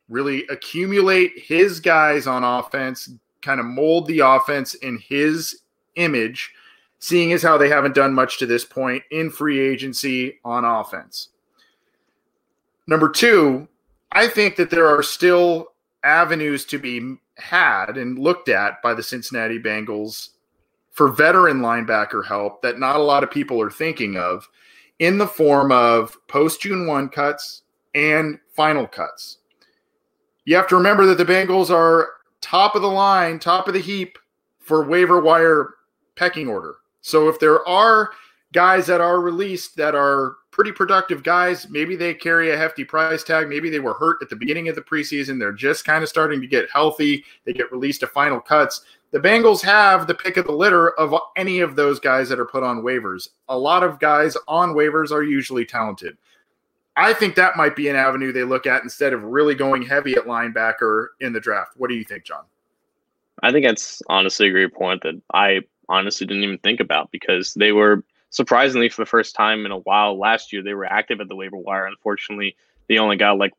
really accumulate his guys on offense kind of mold the offense in his image seeing as how they haven't done much to this point in free agency on offense number two I think that there are still avenues to be had and looked at by the Cincinnati Bengals for veteran linebacker help that not a lot of people are thinking of in the form of post June 1 cuts and final cuts. You have to remember that the Bengals are top of the line, top of the heap for waiver wire pecking order. So if there are guys that are released that are pretty productive guys. Maybe they carry a hefty price tag. Maybe they were hurt at the beginning of the preseason. They're just kind of starting to get healthy. They get released to final cuts. The Bengals have the pick of the litter of any of those guys that are put on waivers. A lot of guys on waivers are usually talented. I think that might be an avenue they look at instead of really going heavy at linebacker in the draft. What do you think, John? I think that's honestly a great point that I honestly didn't even think about because they were surprisingly for the first time in a while last year they were active at the waiver wire. Unfortunately, they only got like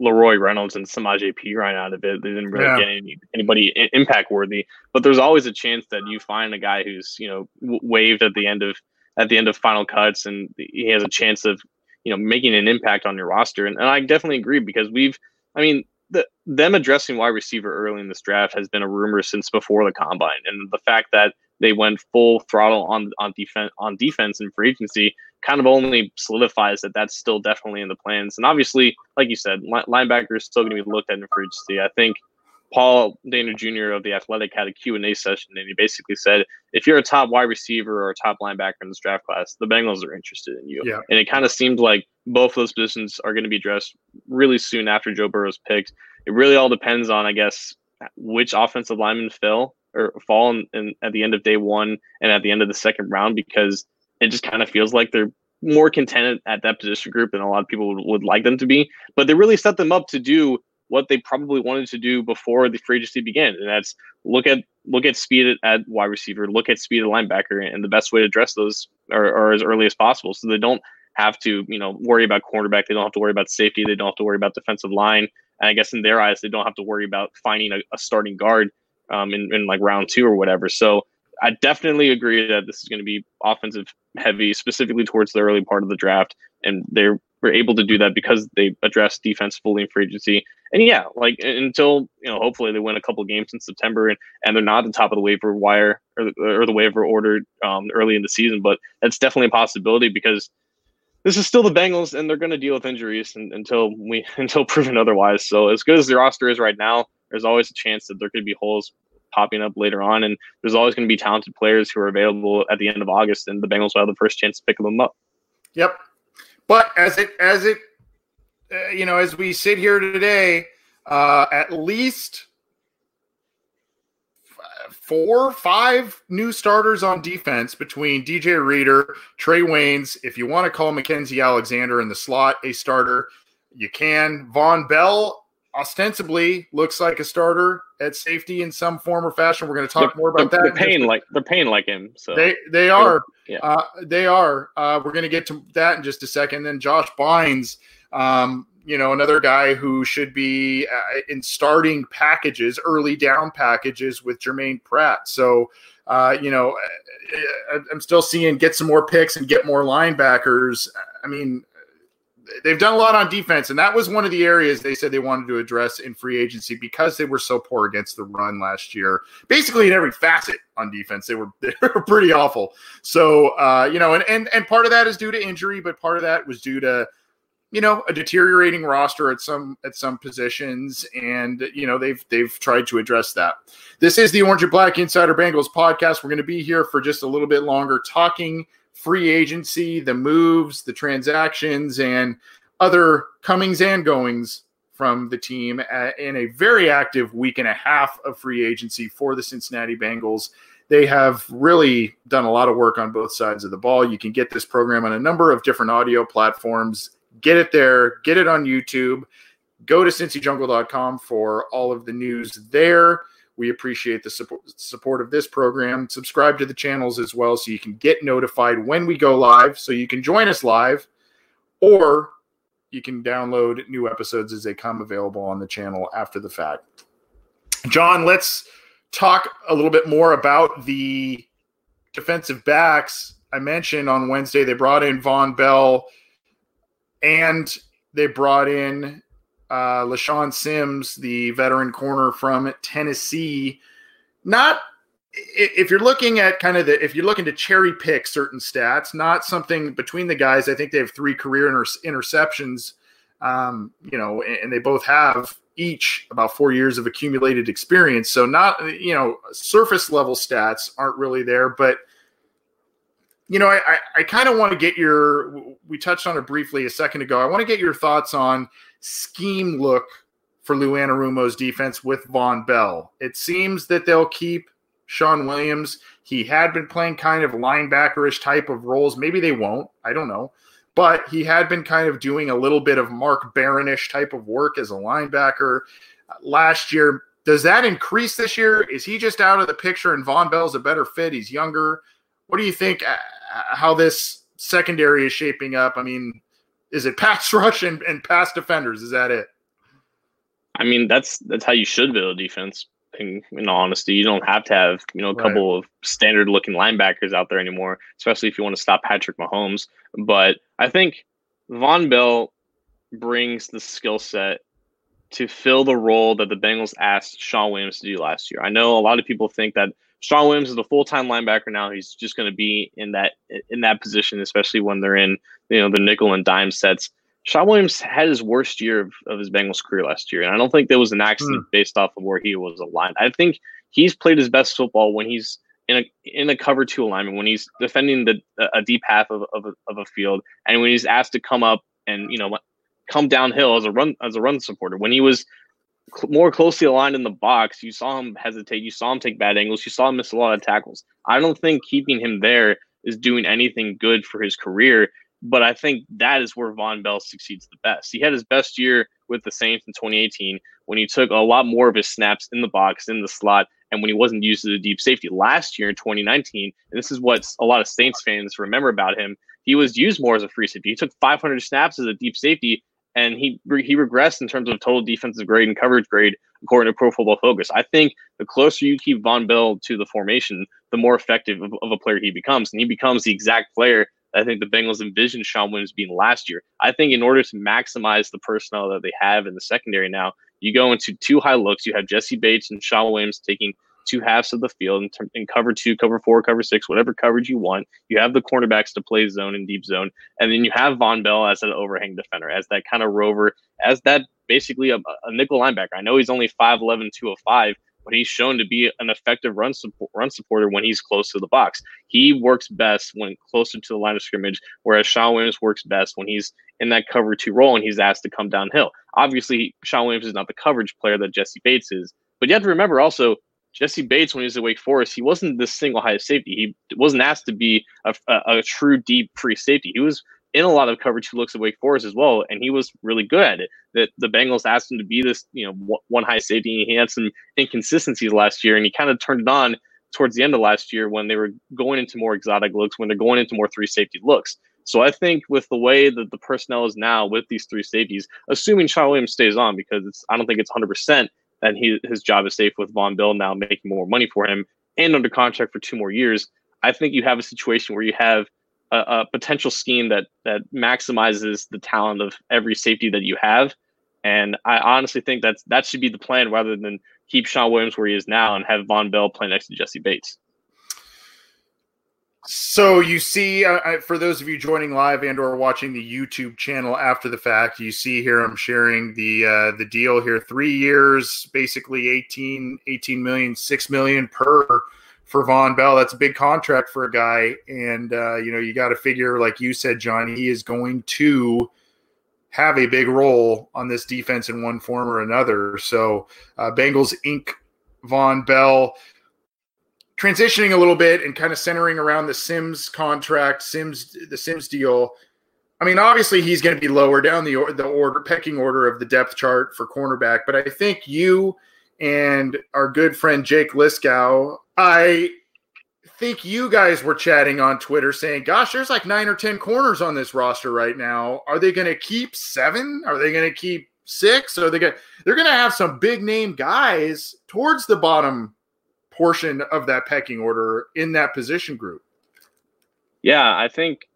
Leroy Reynolds and Samaj P right out of it. They didn't really yeah. get any, anybody impact worthy. But there's always a chance that you find a guy who's you know waived at the end of at the end of final cuts, and he has a chance of you know making an impact on your roster. And, and I definitely agree because we've, I mean, the, them addressing wide receiver early in this draft has been a rumor since before the combine, and the fact that they went full throttle on on defense on defense and free agency kind of only solidifies that that's still definitely in the plans. And obviously, like you said, linebacker is still going to be looked at in free agency. I think Paul Dehner Jr. of the Athletic had a Q&A session, and he basically said, if you're a top wide receiver or a top linebacker in this draft class, the Bengals are interested in you. Yeah. And it kind of seemed like both those positions are going to be addressed really soon after Joe Burrow's picked. It really all depends on, I guess, which offensive lineman fill or fall in, in, at the end of day one and at the end of the second round because it just kind of feels like they're more contented at that position group than a lot of people would, would like them to be. But they really set them up to do what they probably wanted to do before the free agency began, and that's look at look at speed at, wide receiver, look at speed at linebacker, and the best way to address those are, are as early as possible, so they don't have to you know worry about cornerback, they don't have to worry about safety, they don't have to worry about defensive line, and I guess in their eyes, they don't have to worry about finding a, a starting guard um, in, in like round two or whatever. So I definitely agree that this is going to be offensive heavy, specifically towards the early part of the draft, and they were able to do that because they addressed defense fully in free agency. And yeah, like until you know, hopefully they win a couple games in September, and, and they're not at the top of the waiver wire or the, or the waiver order um, early in the season. But that's definitely a possibility because this is still the Bengals, and they're going to deal with injuries and, until we until proven otherwise. So as good as their roster is right now, there's always a chance that there could be holes popping up later on, and there's always going to be talented players who are available at the end of August, and the Bengals will have the first chance to pick them up. Yep, but as it as it uh, you know as we sit here today, uh, at least four, five new starters on defense between DJ Reader, Trae Waynes. If you want to call Mackensie Alexander in the slot a starter, you can. Vonn Bell ostensibly looks like a starter at safety in some form or fashion. We're going to talk more about they're, that. They're paying like they're paying like him. So they they are. Yeah. Uh, they are. Uh, we're going to get to that in just a second. Then Josh Bynes, um, you know, another guy who should be uh, in starting packages, early down packages with Germaine Pratt. So, uh, you know, uh, I'm still seeing get some more picks and get more linebackers. I mean, they've done a lot on defense, and that was one of the areas they said they wanted to address in free agency because they were so poor against the run last year. Basically, in every facet on defense, they were they were pretty awful. So uh, you know, and and and part of that is due to injury, but part of that was due to you know a deteriorating roster at some at some positions, and you know they've they've tried to address that. This is the Orange and Black Insider Bengals podcast. We're going to be here for just a little bit longer, talking free agency, the moves, the transactions, and other comings and goings from the team uh, in a very active week and a half of free agency for the Cincinnati Bengals. They have really done a lot of work on both sides of the ball. You can get this program on a number of different audio platforms. Get it there, get it on YouTube. Go to cincyjungle.com for all of the news there. We appreciate the support, support of this program. Subscribe to the channels as well so you can get notified when we go live, so you can join us live, or you can download new episodes as they come available on the channel after the fact. John, let's talk a little bit more about the defensive backs. I mentioned on Wednesday they brought in Vonn Bell and they brought in uh, LeShaun Sims, the veteran corner from Tennessee. Not if you're looking at kind of the if you're looking to cherry pick certain stats, not something between the guys. I think they have three career inter- interceptions. Um, you know, and they both have each about four years of accumulated experience. So not you know surface level stats aren't really there, but you know, I, I, I kind of want to get your, we touched on it briefly a second ago. I want to get your thoughts on scheme look for Lou Anarumo's defense with Vonn Bell. It seems that they'll keep Shawn Williams. He had been playing kind of linebackerish type of roles. Maybe they won't. I don't know. but he had been kind of doing a little bit of Mark Baronish type of work as a linebacker last year. Does that increase this year? Is he just out of the picture and Vonn Bell's a better fit? He's younger. What do you think uh, how this secondary is shaping up? I mean, is it pass rush and, and pass defenders? Is that it? I mean, that's that's how you should build a defense. In, in all honesty, you don't have to have you know a couple right. of standard looking linebackers out there anymore, especially if you want to stop Patrick Mahomes. But I think Vonn Bell brings the skill set to fill the role that the Bengals asked Shawn Williams to do last year. I know a lot of people think that Shawn Williams is a full time linebacker now. He's just going to be in that in that position, especially when they're in you know the nickel and dime sets. Shawn Williams had his worst year of, of his Bengals career last year, and I don't think there was an accident mm. based off of where he was aligned. I think he's played his best football when he's in a in a cover two alignment, when he's defending the a deep half of of a, of a field, and when he's asked to come up and you know come downhill as a run as a run supporter. When he was cl- more closely aligned in the box, you saw him hesitate. You saw him take bad angles. You saw him miss a lot of tackles. I don't think keeping him there is doing anything good for his career. But I think that is where Vonn Bell succeeds the best. He had his best year with the Saints in 2018 when he took a lot more of his snaps in the box, in the slot, and when he wasn't used as a deep safety. Last year in 2019, and this is what a lot of Saints fans remember about him, he was used more as a free safety. He took 500 snaps as a deep safety and he he regressed in terms of total defensive grade and coverage grade according to Pro Football Focus. I think the closer you keep Vonn Bell to the formation, the more effective of, of a player he becomes, and he becomes the exact player I think the Bengals envisioned Shawn Williams being last year. I think in order to maximize the personnel that they have in the secondary now, you go into two high looks. You have Jessie Bates and Shawn Williams taking two halves of the field in, in cover two, cover four, cover six, whatever coverage you want. You have the cornerbacks to play zone and deep zone, and then you have Vonn Bell as an overhang defender, as that kind of rover, as that basically a, a nickel linebacker. I know he's only 5'11", 205, but he's shown to be an effective run support, run supporter when he's close to the box. He works best when closer to the line of scrimmage, whereas Shawn Williams works best when he's in that cover two role and he's asked to come downhill. Obviously, Shawn Williams is not the coverage player that Jessie Bates is, but you have to remember also Jessie Bates, when he was at Wake Forest, he wasn't the single highest safety. He wasn't asked to be a, a, a, true deep free safety. He was in a lot of coverage who looks at Wake Forest as well, and he was really good at it. That the Bengals asked him to be this, you know, one high safety. And he had some inconsistencies last year, and he kind of turned it on towards the end of last year when they were going into more exotic looks, when they're going into more three safety looks. So I think with the way that the personnel is now with these three safeties, assuming Shawn Williams stays on, because it's I don't think it's 100 percent and he his job is safe with Vonn Bell now making more money for him and under contract for two more years. I think you have a situation where you have a, a, potential scheme that that maximizes the talent of every safety that you have. And I honestly think that's that should be the plan rather than keep Shawn Williams where he is now and have Vonn Bell play next to Jessie Bates. So you see, uh, for those of you joining live and or watching the YouTube channel after the fact, you see here I'm sharing the uh, the deal here. Three years, basically 18, 18 million, 6 million per for Vonn Bell. That's a big contract for a guy. And uh, you know, you got to figure, like you said, John, he is going to have a big role on this defense in one form or another. So uh, Bengals Inc. Vonn Bell transitioning a little bit and kind of centering around the Sims contract, Sims the Sims deal. I mean, obviously he's going to be lower down the the order pecking order of the depth chart for cornerback, but I think you and our good friend Jake Liskow, I think you guys were chatting on Twitter saying, "Gosh, there's like 9 or 10 corners on this roster right now. Are they going to keep 7? Are they going to keep 6? Are they going They're going to have some big name guys towards the bottom portion of that pecking order in that position group. Yeah, I think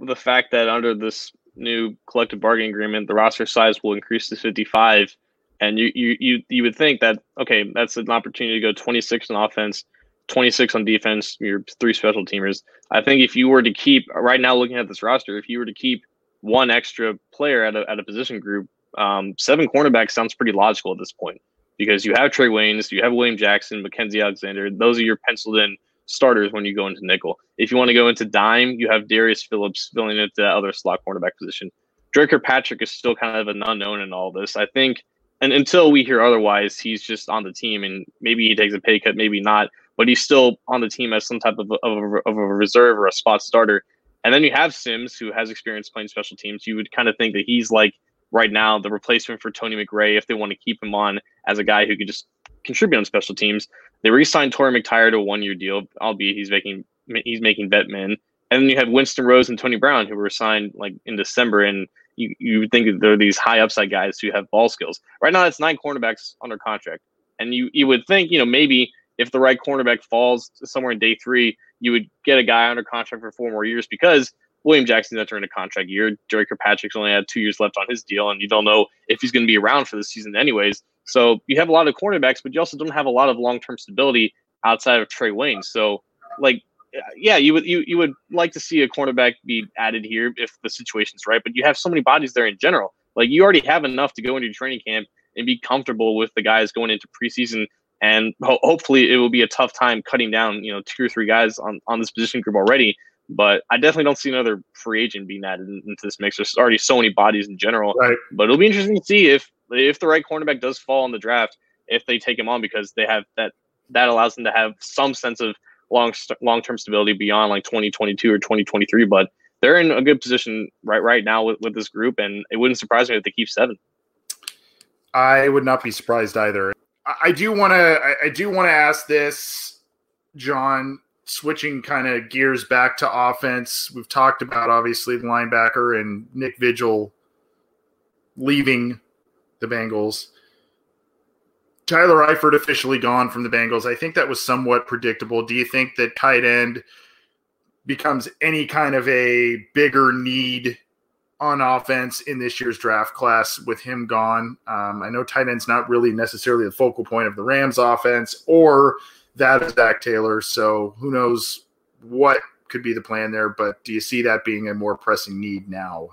the fact that under this new collective bargaining agreement, the roster size will increase to 55. And you, you, you, you would think that, okay, that's an opportunity to go 26 on offense, 26 on defense, your three special teamers. I think if you were to keep, right now looking at this roster, if you were to keep one extra player at a, at a position group, um, seven cornerbacks sounds pretty logical at this point because you have Trae Waynes, you have William Jackson, Mackensie Alexander. Those are your penciled in starters when you go into nickel. If you want to go into dime, you have Darius Phillips filling into that other slot cornerback position. Dre Kirkpatrick is still kind of an unknown in all this. I think, and until we hear otherwise, he's just on the team, and maybe he takes a pay cut, maybe not, but he's still on the team as some type of, of, a, of a reserve or a spot starter. And then you have Sims, who has experience playing special teams. You would kind of think that he's like right now the replacement for Tony McRae if they want to keep him on as a guy who could just contribute on special teams. They re-signed Torry McTyer to a one-year deal, albeit he's making he's making vet men. And then you have Winston Rose and Tony Brown, who were signed like in December, and you you would think that they're these high upside guys who have ball skills. Right now, it's nine cornerbacks under contract, and you you would think you know maybe if the right cornerback falls somewhere in day three, you would get a guy under contract for four more years because William Jackson's entering a contract year. Jerry Kirkpatrick's only had two years left on his deal, and you don't know if he's going to be around for the season anyways. So you have a lot of cornerbacks, but you also don't have a lot of long term stability outside of Trae Wayne. So like yeah, you would you, you would like to see a cornerback be added here if the situation's right, but you have so many bodies there in general. Like you already have enough to go into training camp and be comfortable with the guys going into preseason, and ho- hopefully it will be a tough time cutting down you know two or three guys on on this position group already. But I definitely don't see another free agent being added into this mix. There's already so many bodies in general. Right. But it'll be interesting to see if if the right cornerback does fall in the draft, if they take him on because they have that that allows them to have some sense of long long term stability beyond like 2022 or 2023. But they're in a good position right right now with, with this group, and it wouldn't surprise me if they keep seven. I would not be surprised either. I, do want to. I do want to ask this, John. Switching kind of gears back to offense, we've talked about obviously the linebacker and Nick Vigil leaving the Bengals. Tyler Eifert officially gone from the Bengals. I think that was somewhat predictable. Do you think that tight end becomes any kind of a bigger need on offense in this year's draft class with him gone? Um, I know tight end's not really necessarily the focal point of the Rams offense or that of Zac Taylor. So who knows what could be the plan there, but do you see that being a more pressing need now?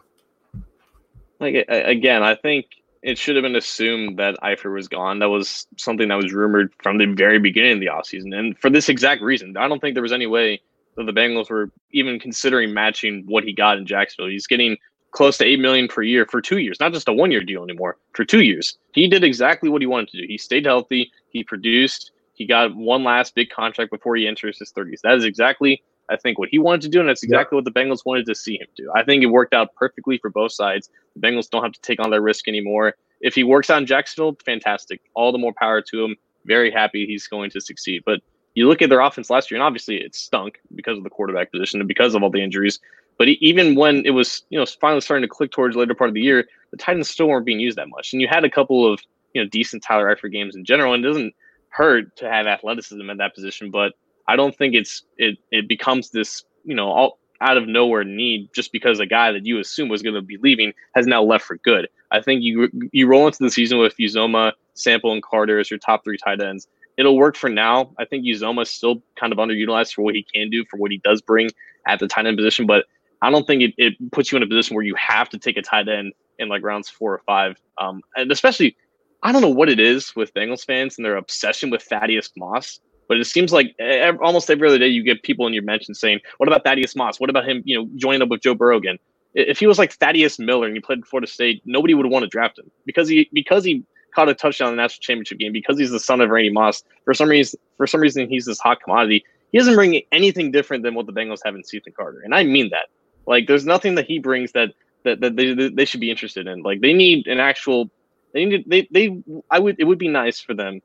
Like again, I think it should have been assumed that Eifert was gone. That was something that was rumored from the very beginning of the offseason. And for this exact reason, I don't think there was any way that the Bengals were even considering matching what he got in Jacksonville. He's getting close to eight million per year for two years, not just a one year deal anymore, for two years. He did exactly what he wanted to do. He stayed healthy, he produced, he got one last big contract before he enters his 30s. That is exactly I think what he wanted to do, and that's exactly what the Bengals wanted to see him do. I think it worked out perfectly for both sides. The Bengals don't have to take on that risk anymore. If he works out in Jacksonville, fantastic. All the more power to him. Very happy he's going to succeed. But you look at their offense last year, and obviously it stunk because of the quarterback position and because of all the injuries. But even when it was, you know, finally starting to click towards the later part of the year, the tight ends still weren't being used that much. And you had a couple of, you know, decent Tyler Eifert games in general, and it doesn't hurt to have athleticism at that position. But I don't think it's it it becomes this you know all out of nowhere need just because a guy that you assume was going to be leaving has now left for good. I think you you roll into the season with Uzomah, Sample, and Carter as your top three tight ends. It'll work for now. I think Uzomah is still kind of underutilized for what he can do, for what he does bring at the tight end position, but I don't think it, it puts you in a position where you have to take a tight end in like rounds four or five. Um, and especially, I don't know what it is with Bengals fans and their obsession with Thaddeus Moss but it seems like every, almost every other day you get people in your mention saying, "What about Thaddeus Moss? What about him? You know, joining up with Joe Burrow again? If he was like Thaddeus Miller and he played Florida State, nobody would want to draft him because he because he caught a touchdown in the national championship game because he's the son of Randy Moss. For some reason, for some reason, he's this hot commodity. He doesn't bring anything different than what the Bengals have in Cethan Carter, and I mean that. Like, there's nothing that he brings that that, that they, they should be interested in. Like, they need an actual. They need they they. I would it would be nice for them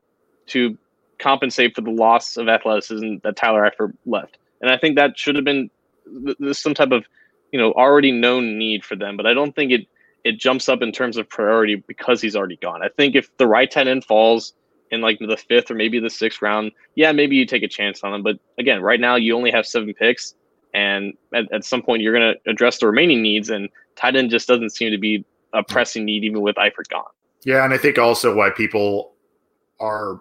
to compensate for the loss of athleticism that Tyler Eifert left. And I think that should have been some type of you know already known need for them, but I don't think it it jumps up in terms of priority because he's already gone. I think if the right tight end falls in like the fifth or maybe the sixth round, yeah, maybe you take a chance on him. But again, right now you only have seven picks, and at, at some point you're going to address the remaining needs, and tight end just doesn't seem to be a pressing need even with Eifert gone. Yeah, and I think also why people are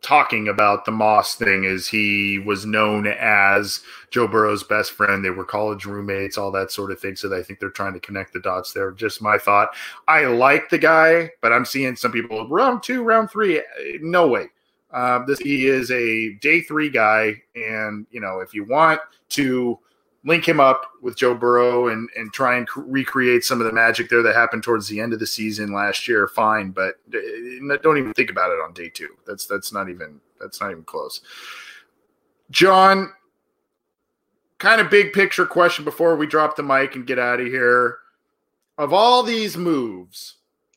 talking about the Moss thing is he was known as Joe Burrow's best friend. They were college roommates, all that sort of thing. So I think they're trying to connect the dots there. Just my thought. I like the guy, but I'm seeing some people round two, round three. No way. Uh, this he is a day three guy, and you know if you want to link him up with Joe Burrow and and try and recreate some of the magic there that happened towards the end of the season last year, fine. But uh, don't even think about it on day two. That's that's not even that's not even close. John, kind of big picture question before we drop the mic and get out of here. Of all these moves,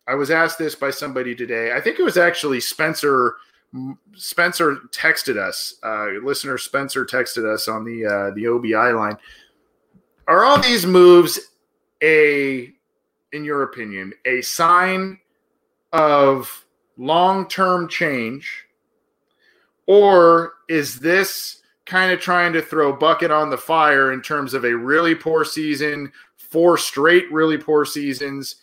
I was asked this by somebody today. I think it was actually Spencer. Spencer texted us. Uh, listener Spencer texted us on the uh, the OBI line. Are all these moves a, in your opinion, a sign of long term change, or is this kind of trying to throw bucket on the fire in terms of a really poor season, four straight really poor seasons,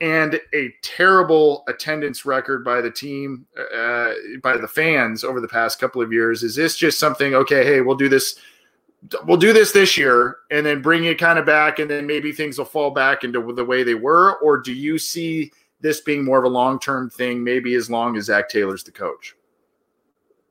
and a terrible attendance record by the team, uh, by the fans over the past couple of years. Is this just something? Okay, hey, we'll do this. We'll do this this year, and then bring it kind of back, and then maybe things will fall back into the way they were. Or do you see this being more of a long term thing? Maybe as long as Zac Taylor's the coach.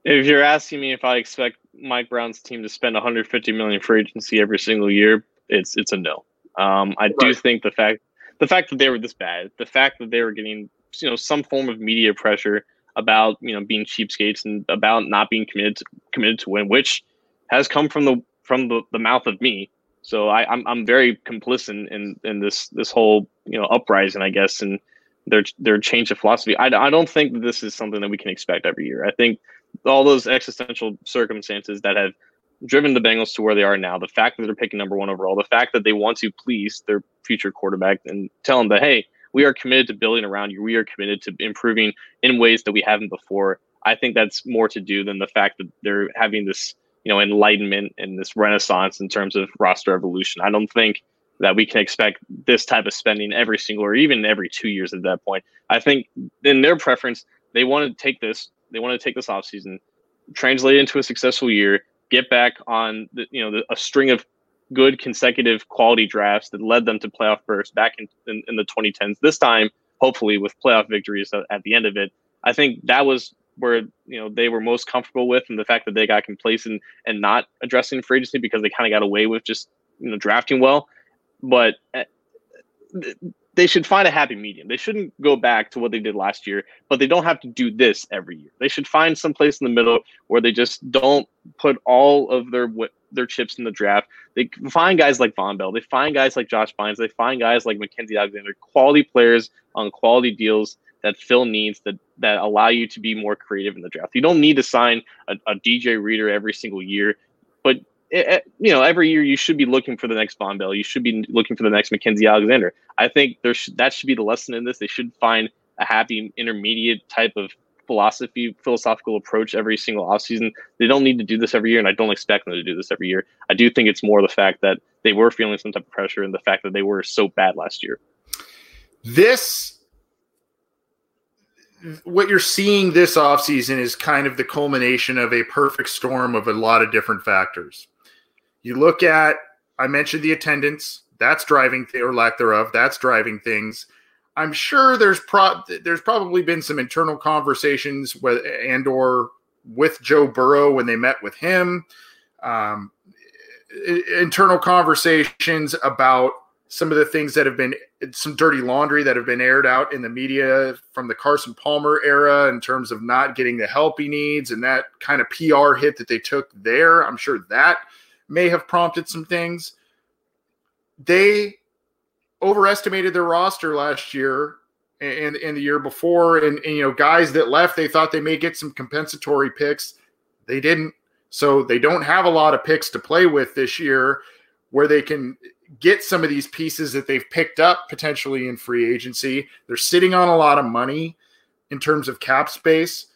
If you're asking me if I expect Mike Brown's team to spend 150 million for agency every single year, it's it's a no. Um, I right. do think the fact the fact that they were this bad, the fact that they were getting you know some form of media pressure about you know being cheapskates and about not being committed to, committed to win, which has come from the from the, the mouth of me. So I, I'm I'm very complicit in in this this whole you know uprising, I guess, and their their change of philosophy. I, I don't think that this is something that we can expect every year. I think all those existential circumstances that have driven the Bengals to where they are now, the fact that they're picking number one overall, the fact that they want to please their future quarterback and tell them that, hey, we are committed to building around you. We are committed to improving in ways that we haven't before. I think that's more to do than the fact that they're having this, you know, enlightenment and this renaissance in terms of roster evolution. I don't think that we can expect this type of spending every single or even every two years at that point. I think in their preference, they want to take this, they want to take this offseason, translate it into a successful year, get back on the, you know the, a string of good consecutive quality drafts that led them to playoff bursts back in, in, in the 2010s. This time, hopefully, with playoff victories at the end of it. I think that was where you know they were most comfortable with, and the fact that they got complacent and not addressing free agency because they kind of got away with just you know drafting well. But eh, they should find a happy medium. They shouldn't go back to what they did last year, but they don't have to do this every year. They should find some place in the middle where they just don't put all of their their chips in the draft. They find guys like Vonn Bell. They find guys like Josh Bynes. They find guys like Mackensie Alexander, quality players on quality deals that fill needs that that allow you to be more creative in the draft. You don't need to sign a, a DJ Reader every single year, but it, you know, every year you should be looking for the next Vonn Bell. You should be looking for the next Mackensie Alexander. I think there sh- that should be the lesson in this. They should find a happy intermediate type of philosophy, philosophical approach every single offseason. They don't need to do this every year, and I don't expect them to do this every year. I do think it's more the fact that they were feeling some type of pressure and the fact that they were so bad last year. This what you're seeing this offseason is kind of the culmination of a perfect storm of a lot of different factors. You look at, I mentioned the attendance, that's driving th- or lack thereof, that's driving things. I'm sure there's pro- there's probably been some internal conversations with and or with Joe Burrow when they met with him. Um, internal conversations about some of the things that have been some dirty laundry that have been aired out in the media from the Carson Palmer era in terms of not getting the help he needs and that kind of PR hit that they took there. I'm sure that may have prompted some things. They overestimated their roster last year and, and the year before. And, and, you know, guys that left, they thought they may get some compensatory picks. They didn't. So they don't have a lot of picks to play with this year where they can get some of these pieces that they've picked up potentially in free agency. They're sitting on a lot of money in terms of cap space.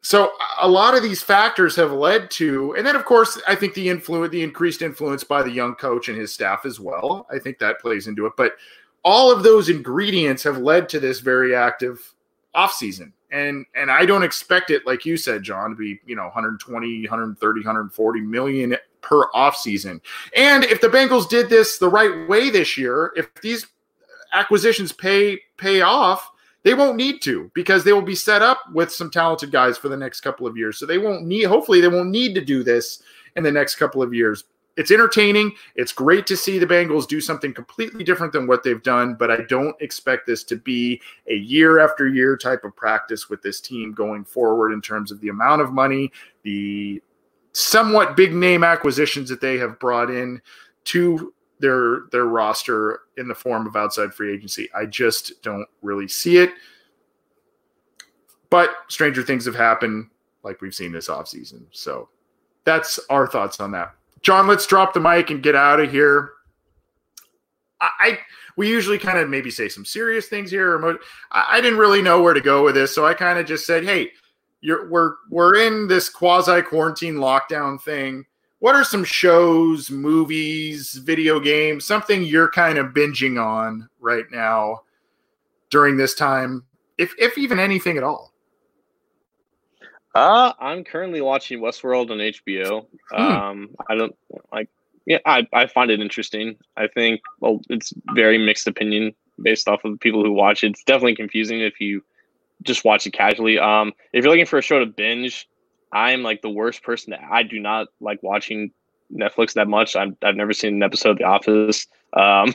So a lot of these factors have led to, and then of course, I think the influence, the increased influence by the young coach and his staff as well. I think that plays into it. But all of those ingredients have led to this very active offseason. And and I don't expect it, like you said, John, to be, you know, 120, 130, 140 million per offseason. And if the Bengals did this the right way this year, if these acquisitions pay pay off, they won't need to because they will be set up with some talented guys for the next couple of years. So they won't need, hopefully, they won't need to do this in the next couple of years. It's entertaining. It's great to see the Bengals do something completely different than what they've done, but I don't expect this to be a year after year type of practice with this team going forward in terms of the amount of money, the somewhat big name acquisitions that they have brought in to their their roster in the form of outside free agency. I just don't really see it. But stranger things have happened, like we've seen this offseason. So that's our thoughts on that. John, let's drop the mic and get out of here. I, I we usually kind of maybe say some serious things here. Or I, I didn't really know where to go with this, so I kind of just said, "Hey, you're we're we're in this quasi quarantine lockdown thing. What are some shows, movies, video games, something you're kind of binging on right now during this time, if if even anything at all?" Uh, I'm currently watching Westworld on HBO. Hmm. Um, I don't like. Yeah, I, I find it interesting. I think well, it's very mixed opinion based off of the people who watch it. It's definitely confusing if you just watch it casually. Um, if you're looking for a show to binge, I'm like the worst person. I do not like watching Netflix that much. i have never seen an episode of The Office. Um,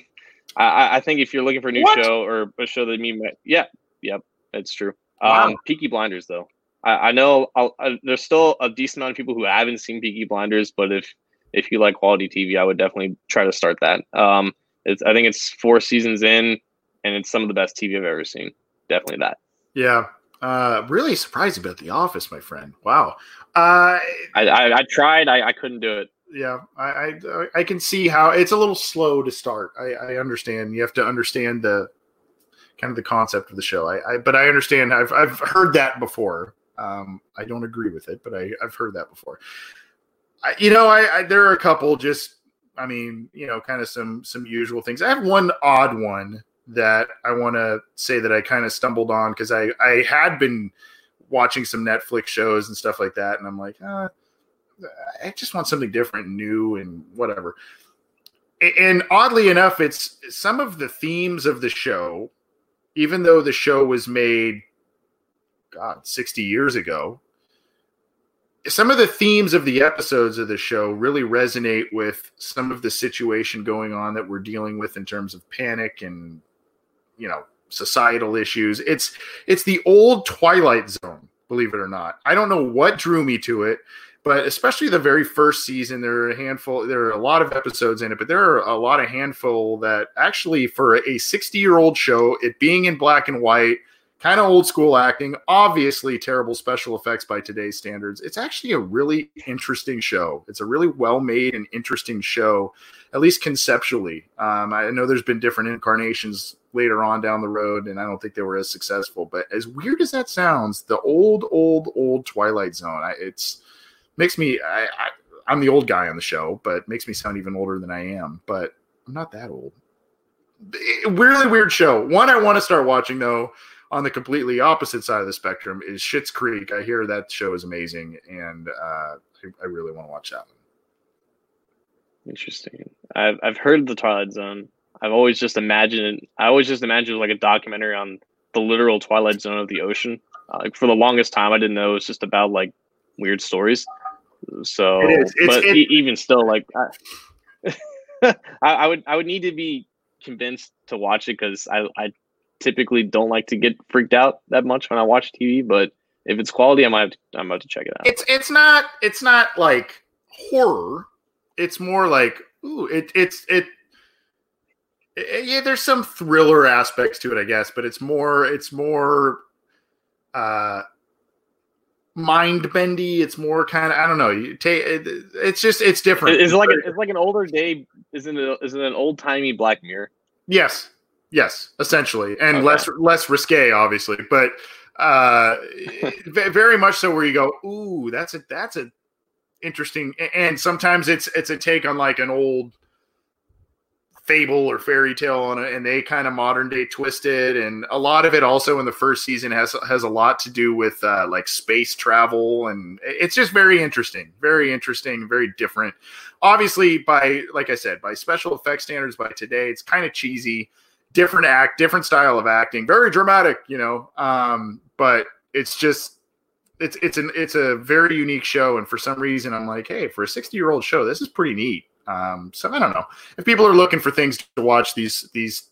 I, I think if you're looking for a new what? show or a show that me, yeah, yep, it's true. Wow. Um, Peaky Blinders though. I, I know I, there's still a decent amount of people who haven't seen Peaky Blinders, but if if you like quality TV, I would definitely try to start that. Um, it's I think it's four seasons in, and it's some of the best TV I've ever seen. Definitely that. Yeah, uh, really surprised about The Office, my friend. Wow. Uh, I, I, I tried. I, I couldn't do it. Yeah, I, I, I can see how it's a little slow to start. I, I understand. You have to understand the kind of the concept of the show. I, I but I understand. I've I've heard that before. Um, I don't agree with it, but I, I've heard that before. I, you know, I, I there are a couple just, I mean, you know, kind of some some usual things. I have one odd one that I want to say that I kind of stumbled on because I I had been watching some Netflix shows and stuff like that, and I'm like, uh, I just want something different, new, and whatever. And oddly enough, it's some of the themes of the show, even though the show was made God, 60 years ago. Some of the themes of the episodes of the show really resonate with some of the situation going on that we're dealing with in terms of panic and, you know, societal issues. It's it's the old Twilight Zone, believe it or not. I don't know what drew me to it, but especially the very first season, there are a handful, there are a lot of episodes in it, but there are a lot of handful that actually, for a 60 year old show, it being in black and white, kind of old school acting, obviously terrible special effects by today's standards. It's actually a really interesting show. It's a really well made and interesting show, at least conceptually. Um, I know there's been different incarnations later on down the road, and I don't think they were as successful. But as weird as that sounds, the old, old, old Twilight Zone, I, it's makes me. I, I, I'm the old guy on the show, but makes me sound even older than I am. But I'm not that old. Really weird show. One I want to start watching though on the completely opposite side of the spectrum is Schitt's Creek. I hear that show is amazing, and uh, I, really want to watch that one. Interesting. I've I've heard the Twilight Zone. I've always just imagined. I always just imagined like a documentary on the literal Twilight Zone of the ocean. Uh, like for the longest time, I didn't know it was just about like weird stories. So, it's, but it, even still, like I, I, I would I would need to be convinced to watch it because I I typically don't like to get freaked out that much when I watch TV, but if it's quality, I might have to, I'm about to check it out. It's it's not it's not like horror. It's more like ooh, it it's it, it yeah, there's some thriller aspects to it, I guess, but it's more it's more uh mind bendy. It's more kind of I don't know. You take it, it's just it's different. It's like a, it's like an older day. Isn't it? Isn't it an old timey Black Mirror? Yes, Yes, essentially, and okay. less less risque, obviously, but uh, very much so. Where you go, ooh, that's a that's a interesting, and sometimes it's it's a take on like an old fable or fairy tale on it, and they kind of modern day twisted, and a lot of it also in the first season has has a lot to do with uh, like space travel, and it's just very interesting, very interesting, very different. Obviously, by like I said, by special effects standards, by today, it's kind of cheesy different act, different style of acting, very dramatic, you know. Um, but it's just it's it's an it's a very unique show, and for some reason, I'm like, hey, for a 60 year old show, this is pretty neat. Um, so I don't know if people are looking for things to watch these these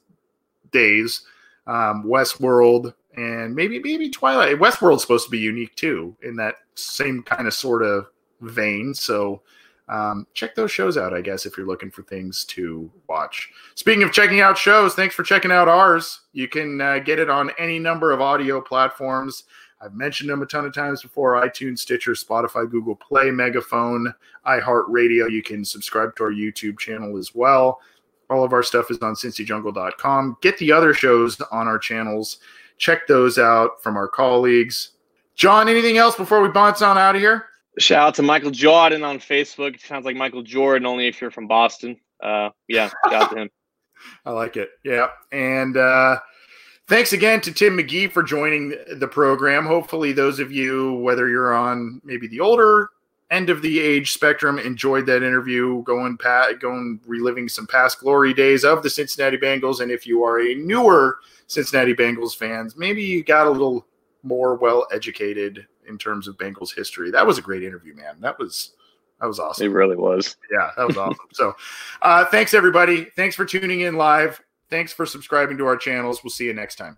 days. Um, Westworld and maybe maybe Twilight. Westworld's supposed to be unique too, in that same kind of sort of vein. So um, check those shows out, I guess, if you're looking for things to watch. Speaking of checking out shows, thanks for checking out ours. You can uh, get it on any number of audio platforms. I've mentioned them a ton of times before iTunes, Stitcher, Spotify, Google Play, Megaphone, iHeartRadio. You can subscribe to our YouTube channel as well. All of our stuff is on cincyjungle.com. Get the other shows on our channels. Check those out from our colleagues. John, anything else before we bounce on out of here? Shout out to Michael Jordan on Facebook. It sounds like Michael Jordan, only if you're from Boston. Uh, yeah, shout out to him. I like it. Yeah. And uh, thanks again to Tim McGee for joining the program. Hopefully, those of you, whether you're on maybe the older end of the age spectrum, enjoyed that interview, going pat, going reliving some past glory days of the Cincinnati Bengals. And if you are a newer Cincinnati Bengals fans, maybe you got a little more well educated in terms of Bengals history. That was a great interview, man. That was that was awesome. It really was. Yeah, that was awesome. So, uh, thanks everybody. Thanks for tuning in live. Thanks for subscribing to our channels. We'll see you next time.